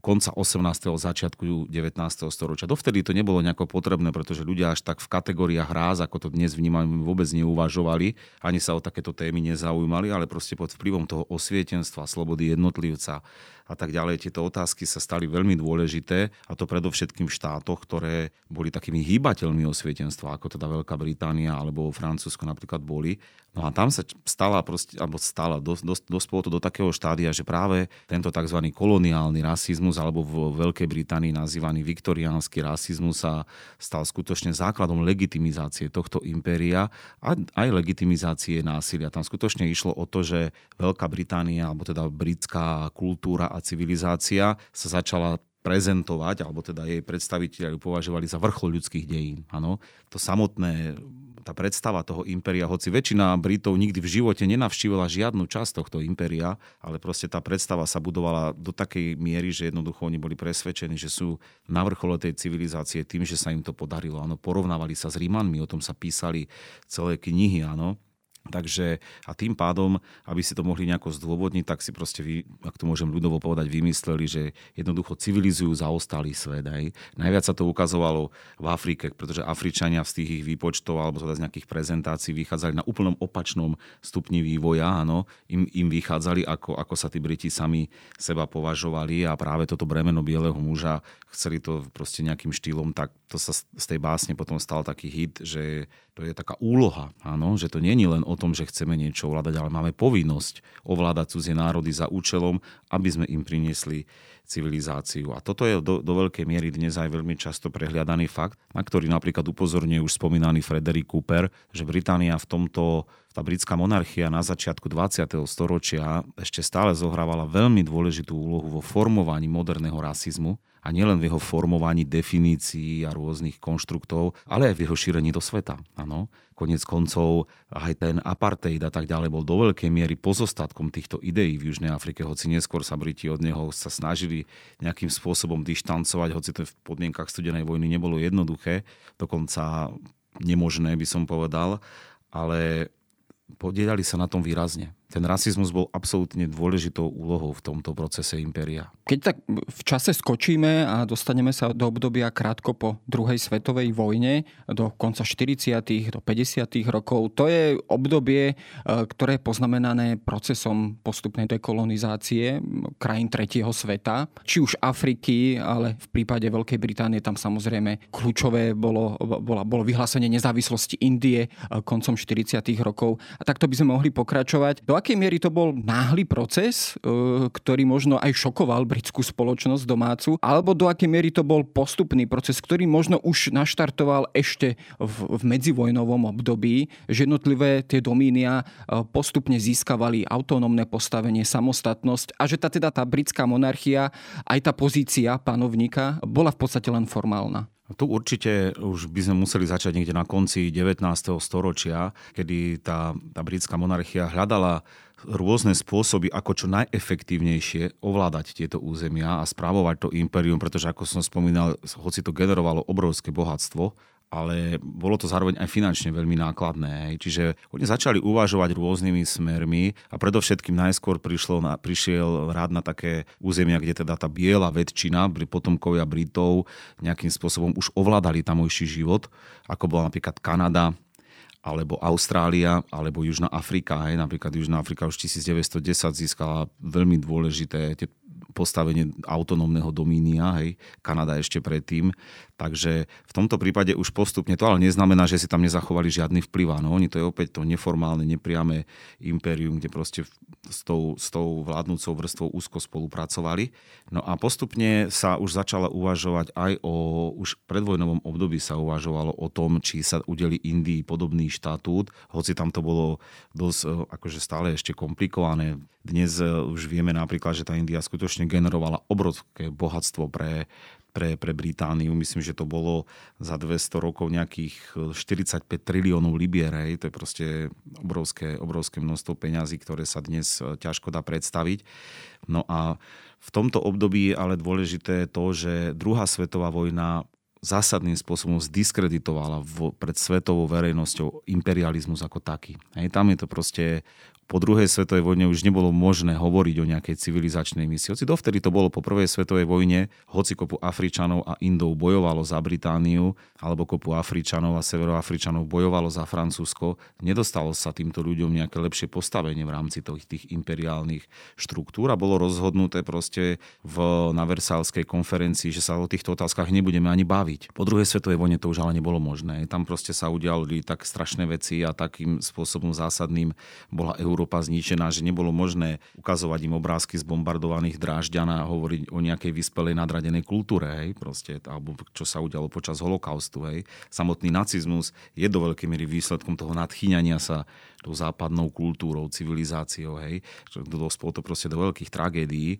konca 18. začiatku 19. storočia. Dovtedy to nebolo nejako potrebné, pretože ľudia až tak v kategóriách hráz, ako to dnes vnímame, vôbec neuvažovali, ani sa o takéto témy nezaujímali, ale proste pod vplyvom toho osvietenstva, slobody jednotlivca, a tak ďalej. Tieto otázky sa stali veľmi dôležité a to predovšetkým v štátoch, ktoré boli takými hýbateľmi osvietenstva, ako teda Veľká Británia alebo Francúzsko napríklad boli. No a tam sa stala, proste, alebo stala, dos, dos, dospolo to do takého štádia, že práve tento tzv. koloniálny rasizmus alebo v Veľkej Británii nazývaný viktoriánsky rasizmus sa stal skutočne základom legitimizácie tohto impéria a aj legitimizácie násilia. Tam skutočne išlo o to, že Veľká Británia, alebo teda britská kultúra a a civilizácia sa začala prezentovať, alebo teda jej predstaviteľi považovali za vrchol ľudských dejín. Ano, to samotné, tá predstava toho impéria, hoci väčšina Britov nikdy v živote nenavštívila žiadnu časť tohto impéria, ale proste tá predstava sa budovala do takej miery, že jednoducho oni boli presvedčení, že sú na vrchole tej civilizácie tým, že sa im to podarilo. Ano, porovnávali sa s Rímanmi, o tom sa písali celé knihy, áno Takže a tým pádom, aby si to mohli nejako zdôvodniť, tak si proste, vy, ak to môžem ľudovo povedať, vymysleli, že jednoducho civilizujú zaostalý svet. Aj. Najviac sa to ukazovalo v Afrike, pretože Afričania z tých ich výpočtov alebo teda z nejakých prezentácií vychádzali na úplnom opačnom stupni vývoja. Áno. Im, im vychádzali, ako, ako sa tí Briti sami seba považovali a práve toto bremeno bieleho muža chceli to proste nejakým štýlom, tak to sa z tej básne potom stal taký hit, že to je taká úloha, áno, že to nie je len o tom, že chceme niečo ovládať, ale máme povinnosť ovládať cudzie národy za účelom, aby sme im priniesli civilizáciu. A toto je do, do veľkej miery dnes aj veľmi často prehliadaný fakt, na ktorý napríklad upozorňuje už spomínaný Frederick Cooper, že Británia v tomto, tá britská monarchia na začiatku 20. storočia ešte stále zohrávala veľmi dôležitú úlohu vo formovaní moderného rasizmu a nielen v jeho formovaní definícií a rôznych konštruktov, ale aj v jeho šírení do sveta. Áno. Konec koncov aj ten apartheid a tak ďalej bol do veľkej miery pozostatkom týchto ideí v Južnej Afrike, hoci neskôr sa Briti od neho sa snažili nejakým spôsobom dištancovať, hoci to v podmienkach studenej vojny nebolo jednoduché, dokonca nemožné by som povedal, ale podielali sa na tom výrazne ten rasizmus bol absolútne dôležitou úlohou v tomto procese impéria. Keď tak v čase skočíme a dostaneme sa do obdobia krátko po druhej svetovej vojne, do konca 40. do 50. rokov, to je obdobie, e, ktoré je poznamenané procesom postupnej dekolonizácie krajín tretieho sveta, či už Afriky, ale v prípade Veľkej Británie tam samozrejme kľúčové bolo, bolo, bolo vyhlásenie nezávislosti Indie e, koncom 40. rokov. A takto by sme mohli pokračovať. Do akej miery to bol náhly proces, e, ktorý možno aj šokoval britskú spoločnosť domácu, alebo do akej miery to bol postupný proces, ktorý možno už naštartoval ešte v, medzivojnovom období, že jednotlivé tie domínia e, postupne získavali autonómne postavenie, samostatnosť a že tá teda tá britská monarchia, aj tá pozícia panovníka bola v podstate len formálna. Tu určite už by sme museli začať niekde na konci 19. storočia, kedy tá, tá britská monarchia hľadala rôzne spôsoby, ako čo najefektívnejšie ovládať tieto územia a správovať to impérium, pretože ako som spomínal, hoci to generovalo obrovské bohatstvo, ale bolo to zároveň aj finančne veľmi nákladné. Čiže oni začali uvažovať rôznymi smermi a predovšetkým najskôr prišlo na, prišiel rád na také územia, kde teda tá biela väčšina, potomkovia Britov, nejakým spôsobom už ovládali tamojší život, ako bola napríklad Kanada, alebo Austrália, alebo Južná Afrika. Hej. Napríklad Južná Afrika už 1910 získala veľmi dôležité postavenie autonómneho domínia, hej, Kanada ešte predtým. Takže v tomto prípade už postupne to ale neznamená, že si tam nezachovali žiadny vplyv. No, oni to je opäť to neformálne, nepriame impérium, kde proste s tou, s tou vládnúcou vrstvou úzko spolupracovali. No a postupne sa už začala uvažovať aj o, už predvojnovom období sa uvažovalo o tom, či sa udeli Indii podobný štatút, hoci tam to bolo dosť e, akože stále ešte komplikované. Dnes e, už vieme napríklad, že tá India skutočne generovala obrovské bohatstvo pre pre, pre Britániu. Myslím, že to bolo za 200 rokov nejakých 45 e, triliónov libier. Hej. To je proste obrovské, obrovské množstvo peňazí, ktoré sa dnes e, ťažko dá predstaviť. No a v tomto období je ale dôležité to, že druhá svetová vojna zásadným spôsobom zdiskreditovala pred svetovou verejnosťou imperializmus ako taký. Hej, tam je to proste po druhej svetovej vojne už nebolo možné hovoriť o nejakej civilizačnej misii. Hoci dovtedy to bolo po prvej svetovej vojne, hoci kopu Afričanov a Indov bojovalo za Britániu, alebo kopu Afričanov a Severoafričanov bojovalo za Francúzsko, nedostalo sa týmto ľuďom nejaké lepšie postavenie v rámci tých, tých imperiálnych štruktúr a bolo rozhodnuté proste v, na Versálskej konferencii, že sa o týchto otázkach nebudeme ani baviť. Po druhej svetovej vojne to už ale nebolo možné. Tam proste sa udiali tak strašné veci a takým spôsobom zásadným bola Európa Európa zničená, že nebolo možné ukazovať im obrázky z bombardovaných Drážďan a hovoriť o nejakej vyspelej nadradenej kultúre, hej, proste, alebo čo sa udialo počas holokaustu. Hej. Samotný nacizmus je do veľkej miery výsledkom toho nadchýňania sa tou západnou kultúrou, civilizáciou, hej, dospolo to proste do veľkých tragédií.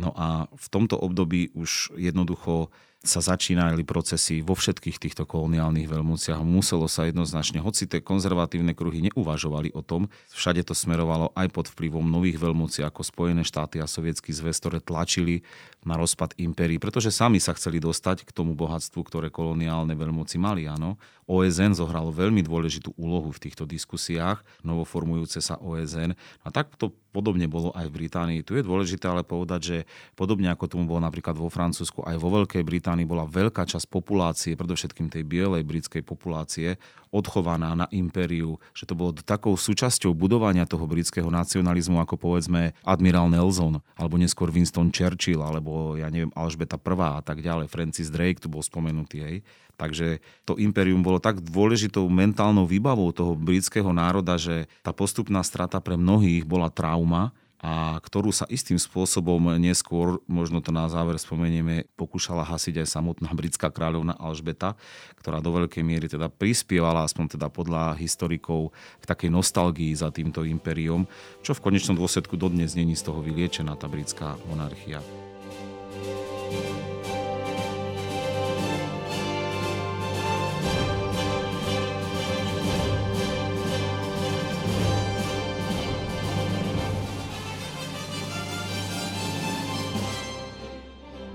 No a v tomto období už jednoducho sa začínali procesy vo všetkých týchto koloniálnych veľmociach. Muselo sa jednoznačne, hoci tie konzervatívne kruhy neuvažovali o tom, všade to smerovalo aj pod vplyvom nových veľmocí ako Spojené štáty a Sovietský zväz, ktoré tlačili na rozpad impérií, pretože sami sa chceli dostať k tomu bohatstvu, ktoré koloniálne veľmoci mali. Áno. OSN zohralo veľmi dôležitú úlohu v týchto diskusiách novoformujúce sa OSN. A tak to podobne bolo aj v Británii. Tu je dôležité ale povedať, že podobne ako tomu bolo napríklad vo Francúzsku, aj vo Veľkej Británii bola veľká časť populácie, predovšetkým tej bielej britskej populácie, odchovaná na impériu, že to bolo takou súčasťou budovania toho britského nacionalizmu, ako povedzme admirál Nelson, alebo neskôr Winston Churchill, alebo ja neviem, Alžbeta I a tak ďalej. Francis Drake tu bol spomenutý. Hej. Takže to impérium bolo tak dôležitou mentálnou výbavou toho britského národa, že tá postupná strata pre mnohých bola trauma, a ktorú sa istým spôsobom neskôr, možno to na záver spomenieme, pokúšala hasiť aj samotná britská kráľovna Alžbeta, ktorá do veľkej miery teda prispievala, aspoň teda podľa historikov, k takej nostalgii za týmto impériom, čo v konečnom dôsledku dodnes není z toho vyliečená tá britská monarchia.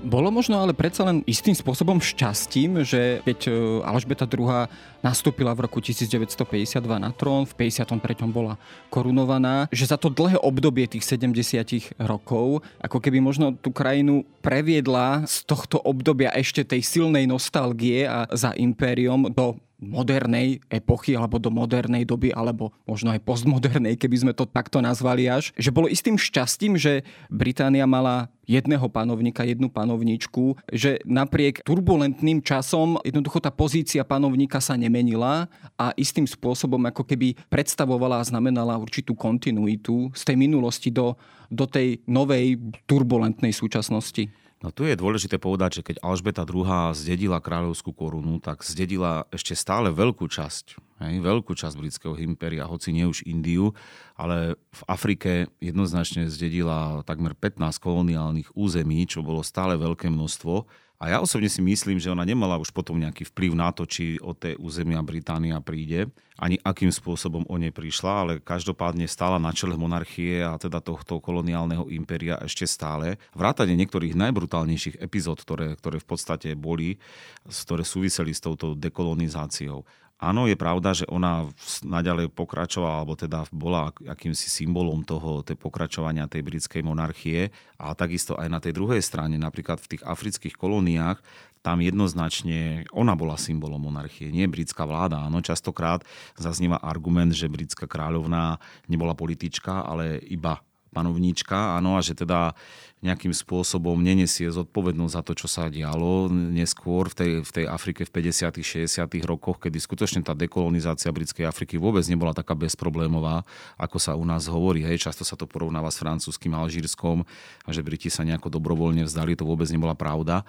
Bolo možno ale predsa len istým spôsobom šťastím, že keď e, Alžbeta II nastúpila v roku 1952 na trón, v 53. bola korunovaná, že za to dlhé obdobie tých 70 rokov, ako keby možno tú krajinu previedla z tohto obdobia ešte tej silnej nostalgie a za impériom do modernej epochy alebo do modernej doby, alebo možno aj postmodernej, keby sme to takto nazvali až, že bolo istým šťastím, že Británia mala jedného panovníka, jednu panovníčku, že napriek turbulentným časom jednoducho tá pozícia panovníka sa nemenila a istým spôsobom ako keby predstavovala a znamenala určitú kontinuitu z tej minulosti do, do tej novej turbulentnej súčasnosti. No tu je dôležité povedať, že keď Alžbeta II zdedila kráľovskú korunu, tak zdedila ešte stále veľkú časť, hej, veľkú časť britského impéria, hoci nie už Indiu, ale v Afrike jednoznačne zdedila takmer 15 koloniálnych území, čo bolo stále veľké množstvo a ja osobne si myslím, že ona nemala už potom nejaký vplyv na to, či od tej územia Británia príde, ani akým spôsobom o nej prišla, ale každopádne stála na čele monarchie a teda tohto koloniálneho impéria ešte stále. Vrátane niektorých najbrutálnejších epizód, ktoré, ktoré v podstate boli, ktoré súviseli s touto dekolonizáciou. Áno, je pravda, že ona naďalej pokračovala, alebo teda bola akýmsi symbolom toho tej pokračovania tej britskej monarchie a takisto aj na tej druhej strane, napríklad v tých afrických kolóniách, tam jednoznačne ona bola symbolom monarchie, nie britská vláda. Áno, častokrát zaznieva argument, že britská kráľovná nebola politička, ale iba panovníčka, áno, a že teda nejakým spôsobom nenesie zodpovednosť za to, čo sa dialo neskôr v tej, v tej Afrike v 50 60 rokoch, kedy skutočne tá dekolonizácia britskej Afriky vôbec nebola taká bezproblémová, ako sa u nás hovorí. Hej, často sa to porovnáva s francúzským Alžírskom a že Briti sa nejako dobrovoľne vzdali, to vôbec nebola pravda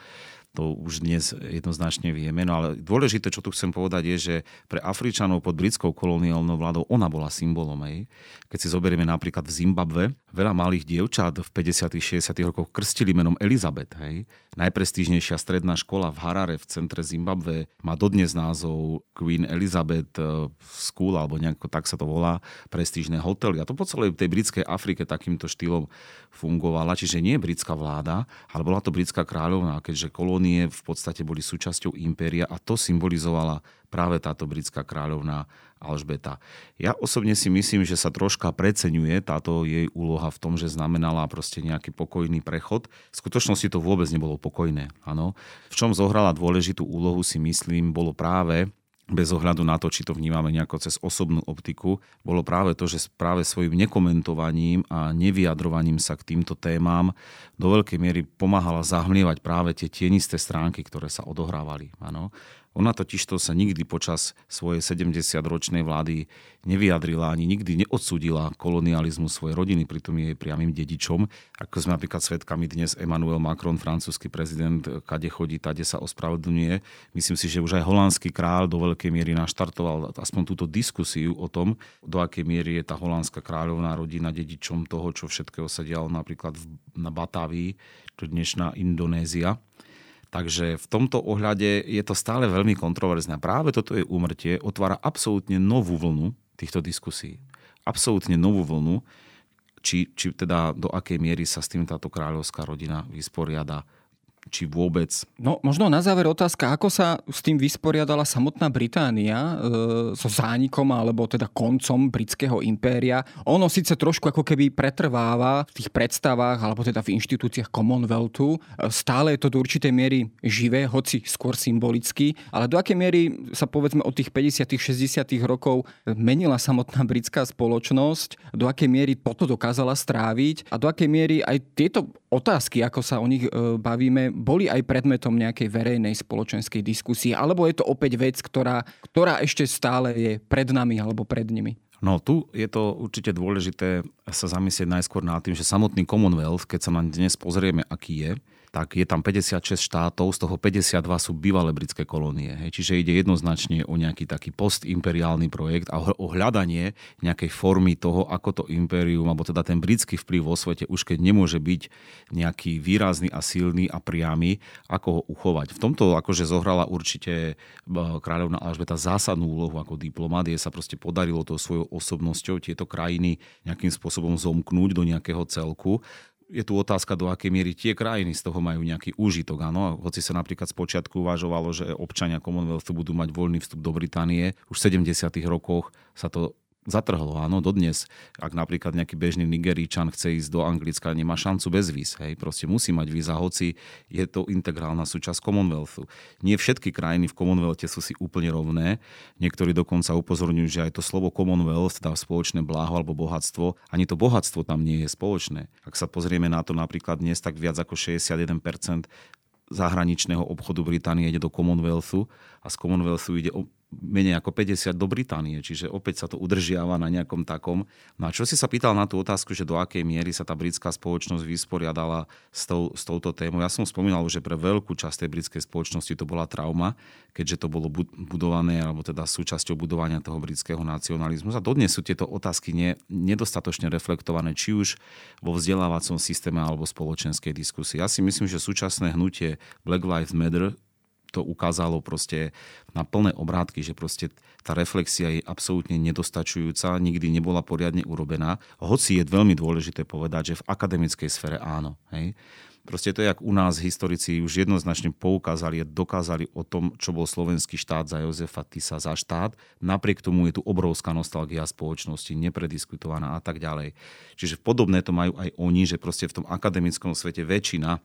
to už dnes jednoznačne vieme. No ale dôležité, čo tu chcem povedať, je, že pre Afričanov pod britskou koloniálnou vládou ona bola symbolom. Hej. Keď si zoberieme napríklad v Zimbabve, veľa malých dievčat v 50 60 rokoch krstili menom Elizabeth. Hej. Najprestížnejšia stredná škola v Harare v centre Zimbabve má dodnes názov Queen Elizabeth eh, School, alebo nejako tak sa to volá, prestížne hotely. A to po celej tej britskej Afrike takýmto štýlom fungovala. Čiže nie britská vláda, ale bola to britská kráľovná, keďže kolónia kolónie v podstate boli súčasťou impéria a to symbolizovala práve táto britská kráľovná Alžbeta. Ja osobne si myslím, že sa troška preceňuje táto jej úloha v tom, že znamenala proste nejaký pokojný prechod. V skutočnosti to vôbec nebolo pokojné. Áno. V čom zohrala dôležitú úlohu si myslím, bolo práve bez ohľadu na to, či to vnímame nejako cez osobnú optiku, bolo práve to, že práve svojim nekomentovaním a nevyjadrovaním sa k týmto témam do veľkej miery pomáhala zahmlievať práve tie tienisté stránky, ktoré sa odohrávali. Ano. Ona totižto sa nikdy počas svojej 70-ročnej vlády nevyjadrila ani nikdy neodsúdila kolonializmu svojej rodiny, pritom je jej priamým dedičom. Ako sme napríklad svedkami dnes Emmanuel Macron, francúzsky prezident, kade chodí, tade sa ospravedlňuje. Myslím si, že už aj holandský král do veľkej miery naštartoval aspoň túto diskusiu o tom, do akej miery je tá holandská kráľovná rodina dedičom toho, čo všetkého sa dialo napríklad na Batávii, čo dnešná Indonézia. Takže v tomto ohľade je to stále veľmi kontroverzné. Práve toto je úmrtie otvára absolútne novú vlnu týchto diskusí. Absolútne novú vlnu, či, či teda do akej miery sa s tým táto kráľovská rodina vysporiada či vôbec. No možno na záver otázka, ako sa s tým vysporiadala samotná Británia e, so zánikom alebo teda koncom britského impéria. Ono síce trošku ako keby pretrváva v tých predstavách alebo teda v inštitúciách Commonwealthu. E, stále je to do určitej miery živé, hoci skôr symbolicky, ale do akej miery sa povedzme od tých 50 60 rokov menila samotná britská spoločnosť, do akej miery toto dokázala stráviť a do akej miery aj tieto otázky, ako sa o nich e, bavíme, boli aj predmetom nejakej verejnej spoločenskej diskusie, alebo je to opäť vec, ktorá, ktorá ešte stále je pred nami alebo pred nimi? No tu je to určite dôležité sa zamyslieť najskôr nad tým, že samotný Commonwealth, keď sa na dnes pozrieme, aký je, tak je tam 56 štátov, z toho 52 sú bývalé britské kolónie. Hej. Čiže ide jednoznačne o nejaký taký postimperiálny projekt a o hľadanie nejakej formy toho, ako to impérium, alebo teda ten britský vplyv vo svete už keď nemôže byť nejaký výrazný a silný a priamy, ako ho uchovať. V tomto akože zohrala určite e, kráľovna Alžbeta zásadnú úlohu ako diplomat. Je sa proste podarilo to svojou osobnosťou tieto krajiny nejakým spôsobom zomknúť do nejakého celku je tu otázka, do akej miery tie krajiny z toho majú nejaký úžitok. Áno, hoci sa napríklad z počiatku uvažovalo, že občania Commonwealthu budú mať voľný vstup do Británie, už v 70. rokoch sa to zatrhlo. Áno, dodnes, ak napríklad nejaký bežný Nigeríčan chce ísť do Anglicka, nemá šancu bez víz. Hej, proste musí mať víza, hoci je to integrálna súčasť Commonwealthu. Nie všetky krajiny v Commonwealthe sú si úplne rovné. Niektorí dokonca upozorňujú, že aj to slovo Commonwealth, dá spoločné bláho alebo bohatstvo, ani to bohatstvo tam nie je spoločné. Ak sa pozrieme na to napríklad dnes, tak viac ako 61% zahraničného obchodu Británie ide do Commonwealthu a z Commonwealthu ide menej ako 50 do Británie, čiže opäť sa to udržiava na nejakom takom. No a čo si sa pýtal na tú otázku, že do akej miery sa tá britská spoločnosť vysporiadala s, tou, s touto témou. Ja som spomínal, že pre veľkú časť tej britskej spoločnosti to bola trauma, keďže to bolo budované, alebo teda súčasťou budovania toho britského nacionalizmu. A dodnes sú tieto otázky ne, nedostatočne reflektované, či už vo vzdelávacom systéme alebo spoločenskej diskusii. Ja si myslím, že súčasné hnutie Black Lives Matter to ukázalo proste na plné obrátky, že proste tá reflexia je absolútne nedostačujúca, nikdy nebola poriadne urobená. Hoci je veľmi dôležité povedať, že v akademickej sfére áno. Hej. Proste to jak u nás historici už jednoznačne poukázali a dokázali o tom, čo bol slovenský štát za Jozefa Tisa za štát. Napriek tomu je tu obrovská nostalgia spoločnosti, neprediskutovaná a tak ďalej. Čiže podobné to majú aj oni, že proste v tom akademickom svete väčšina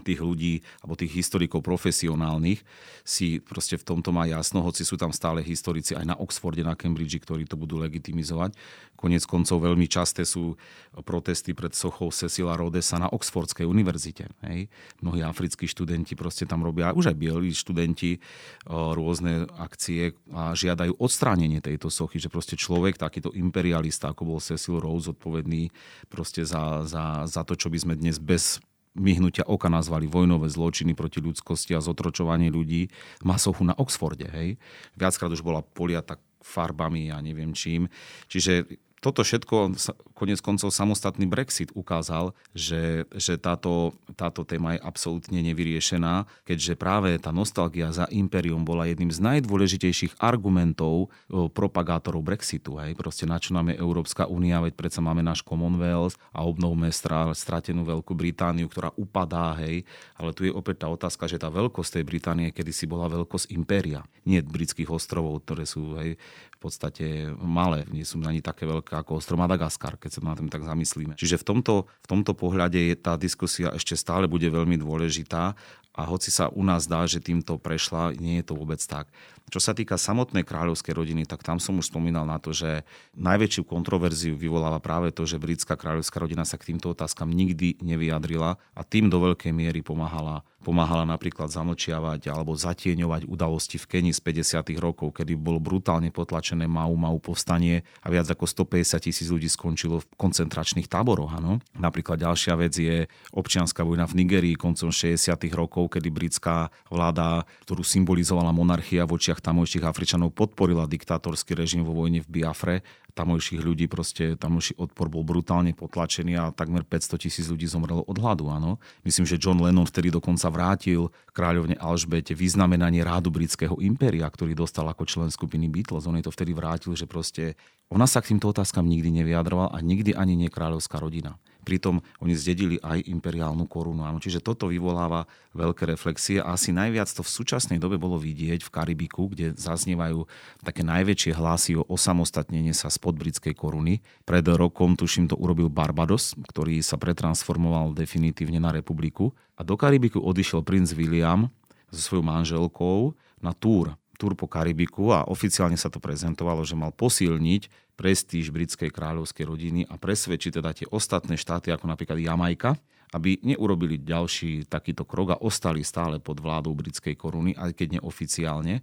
tých ľudí, alebo tých historikov profesionálnych si proste v tomto má jasno, hoci sú tam stále historici aj na Oxforde, na Cambridge, ktorí to budú legitimizovať. Konec koncov veľmi časté sú protesty pred sochou Cecila Rodesa na Oxfordskej univerzite. Hej. Mnohí africkí študenti proste tam robia, už aj bieli študenti, rôzne akcie a žiadajú odstránenie tejto sochy, že proste človek, takýto imperialista, ako bol Cecil Rhodes, zodpovedný proste za, za, za to, čo by sme dnes bez myhnutia oka nazvali vojnové zločiny proti ľudskosti a zotročovanie ľudí, masochu na Oxforde. Hej. Viackrát už bola poliata farbami a neviem čím. Čiže toto všetko, konec koncov samostatný Brexit ukázal, že, že táto, táto téma je absolútne nevyriešená, keďže práve tá nostalgia za imperium bola jedným z najdôležitejších argumentov propagátorov Brexitu. Hej. Proste na čo nám je Európska únia, veď predsa máme náš Commonwealth a obnovme stratenú Veľkú Britániu, ktorá upadá. Hej. Ale tu je opäť tá otázka, že tá veľkosť tej Británie kedysi bola veľkosť impéria. Nie britských ostrovov, ktoré sú hej, v podstate malé, nie sú ani také veľké ako ostrov Madagaskar, keď sa na tým tak zamyslíme. Čiže v tomto, v tomto pohľade je tá diskusia ešte stále bude veľmi dôležitá a hoci sa u nás dá, že týmto prešla, nie je to vôbec tak. Čo sa týka samotnej kráľovskej rodiny, tak tam som už spomínal na to, že najväčšiu kontroverziu vyvoláva práve to, že britská kráľovská rodina sa k týmto otázkam nikdy nevyjadrila a tým do veľkej miery pomáhala pomáhala napríklad zamlčiavať alebo zatieňovať udalosti v Keni z 50. rokov, kedy bolo brutálne potlačené Mau Mau povstanie a viac ako 150 tisíc ľudí skončilo v koncentračných táboroch. Ano? Napríklad ďalšia vec je občianská vojna v Nigerii koncom 60. rokov, kedy britská vláda, ktorú symbolizovala monarchia v očiach tamojších Afričanov, podporila diktátorský režim vo vojne v Biafre tamojších ľudí, proste tamojší odpor bol brutálne potlačený a takmer 500 tisíc ľudí zomrelo od hladu. Áno. Myslím, že John Lennon vtedy dokonca vrátil kráľovne Alžbete vyznamenanie rádu britského impéria, ktorý dostal ako člen skupiny Beatles. On jej to vtedy vrátil, že proste ona sa k týmto otázkam nikdy nevyjadrovala a nikdy ani nie kráľovská rodina. Pritom oni zdedili aj imperiálnu korunu. Čiže toto vyvoláva veľké reflexie a asi najviac to v súčasnej dobe bolo vidieť v Karibiku, kde zaznievajú také najväčšie hlasy o osamostatnenie sa spod britskej koruny. Pred rokom, tuším, to urobil Barbados, ktorý sa pretransformoval definitívne na republiku. A do Karibiku odišiel princ William so svojou manželkou na túr túr po Karibiku a oficiálne sa to prezentovalo, že mal posilniť prestíž britskej kráľovskej rodiny a presvedčiť teda tie ostatné štáty, ako napríklad Jamajka, aby neurobili ďalší takýto krok a ostali stále pod vládou britskej koruny, aj keď neoficiálne.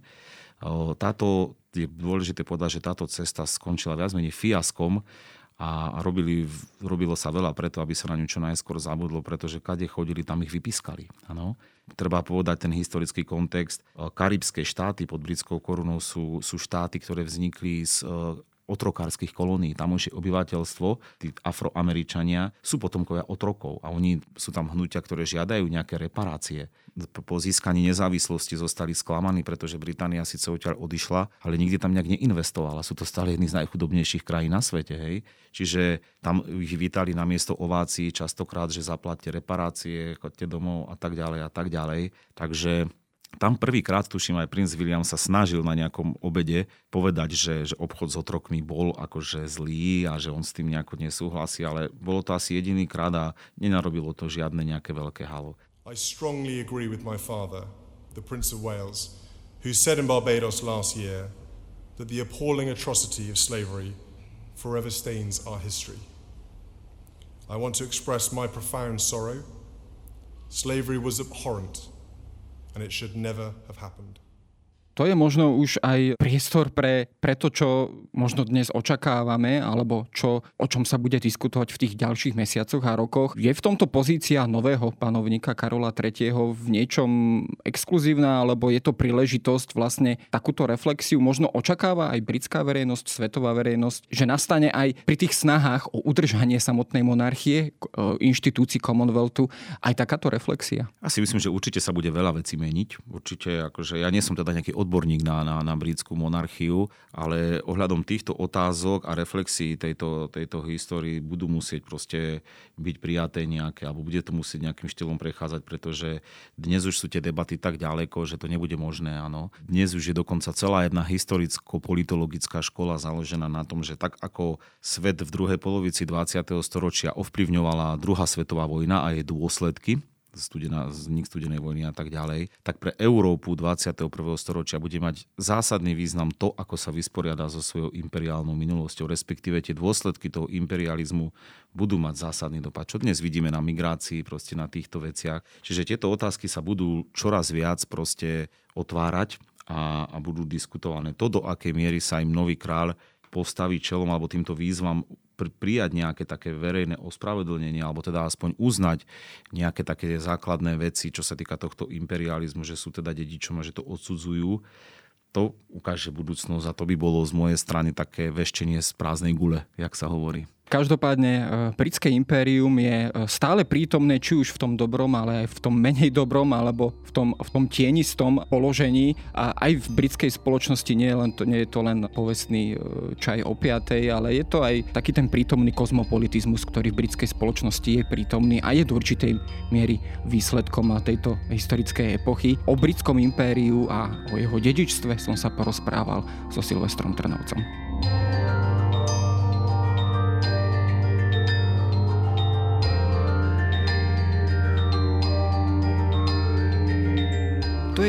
Táto, je dôležité povedať, že táto cesta skončila viac menej fiaskom a robili, robilo sa veľa preto, aby sa na ňu čo najskôr zabudlo, pretože kade chodili, tam ich vypískali. Ano. Treba povedať ten historický kontext. Karibské štáty pod britskou korunou sú, sú štáty, ktoré vznikli z otrokárskych kolónií. Tamojšie obyvateľstvo, tí afroameričania, sú potomkovia otrokov a oni sú tam hnutia, ktoré žiadajú nejaké reparácie. Po získaní nezávislosti zostali sklamaní, pretože Británia síce odtiaľ odišla, ale nikdy tam nejak neinvestovala. Sú to stále jedny z najchudobnejších krajín na svete. Hej? Čiže tam ich vítali na miesto ovácií častokrát, že zaplatte reparácie, chodte domov a tak ďalej a tak ďalej. Takže tam prvýkrát, tuším, aj princ William sa snažil na nejakom obede povedať, že, že obchod s otrokmi bol akože zlý a že on s tým nejako nesúhlasí, ale bolo to asi jediný krát a nenarobilo to žiadne nejaké veľké halo. I strongly agree with my father, the Prince of Wales, who said in Barbados last year that the appalling atrocity of slavery forever stains our history. I want to express my profound sorrow. Slavery was abhorrent and it should never have happened. To je možno už aj priestor pre, pre to, čo možno dnes očakávame, alebo čo, o čom sa bude diskutovať v tých ďalších mesiacoch a rokoch. Je v tomto pozícia nového panovníka Karola III. v niečom exkluzívna, alebo je to príležitosť vlastne takúto reflexiu možno očakáva aj britská verejnosť, svetová verejnosť, že nastane aj pri tých snahách o udržanie samotnej monarchie, inštitúcií Commonwealthu, aj takáto reflexia? Asi myslím, že určite sa bude veľa vecí meniť. Určite, akože ja nie som teda nejaký od odborník na, na, na britskú monarchiu, ale ohľadom týchto otázok a reflexí tejto, tejto histórii budú musieť proste byť prijaté nejaké, alebo bude to musieť nejakým štýlom prechádzať, pretože dnes už sú tie debaty tak ďaleko, že to nebude možné, áno. Dnes už je dokonca celá jedna historicko-politologická škola založená na tom, že tak ako svet v druhej polovici 20. storočia ovplyvňovala druhá svetová vojna a jej dôsledky, studená, vznik studenej vojny a tak ďalej, tak pre Európu 21. storočia bude mať zásadný význam to, ako sa vysporiada so svojou imperiálnou minulosťou, respektíve tie dôsledky toho imperializmu budú mať zásadný dopad. Čo dnes vidíme na migrácii, proste na týchto veciach. Čiže tieto otázky sa budú čoraz viac proste otvárať a, a budú diskutované. To, do akej miery sa im nový kráľ postaví čelom alebo týmto výzvam prijať nejaké také verejné ospravedlnenie, alebo teda aspoň uznať nejaké také základné veci, čo sa týka tohto imperializmu, že sú teda dedičom a že to odsudzujú, to ukáže budúcnosť a to by bolo z mojej strany také veštenie z prázdnej gule, jak sa hovorí. Každopádne e, britské impérium je e, stále prítomné či už v tom dobrom, ale aj v tom menej dobrom alebo v tom, v tom tienistom položení a aj v britskej spoločnosti nie je, len nie je to len povestný e, čaj o piatej, ale je to aj taký ten prítomný kozmopolitizmus, ktorý v britskej spoločnosti je prítomný a je do určitej miery výsledkom tejto historickej epochy. O britskom impériu a o jeho dedičstve som sa porozprával so Silvestrom Trnovcom.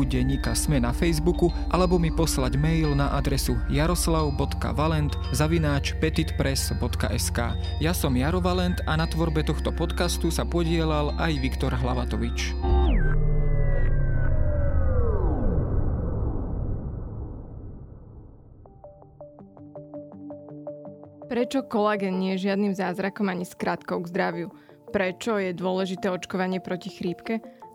denníka Sme na Facebooku alebo mi poslať mail na adresu jaroslav.valent zavináč petitpress.sk Ja som Jaro Valent a na tvorbe tohto podcastu sa podielal aj Viktor Hlavatovič. Prečo kolagen nie je žiadnym zázrakom ani skratkou k zdraviu? Prečo je dôležité očkovanie proti chrípke?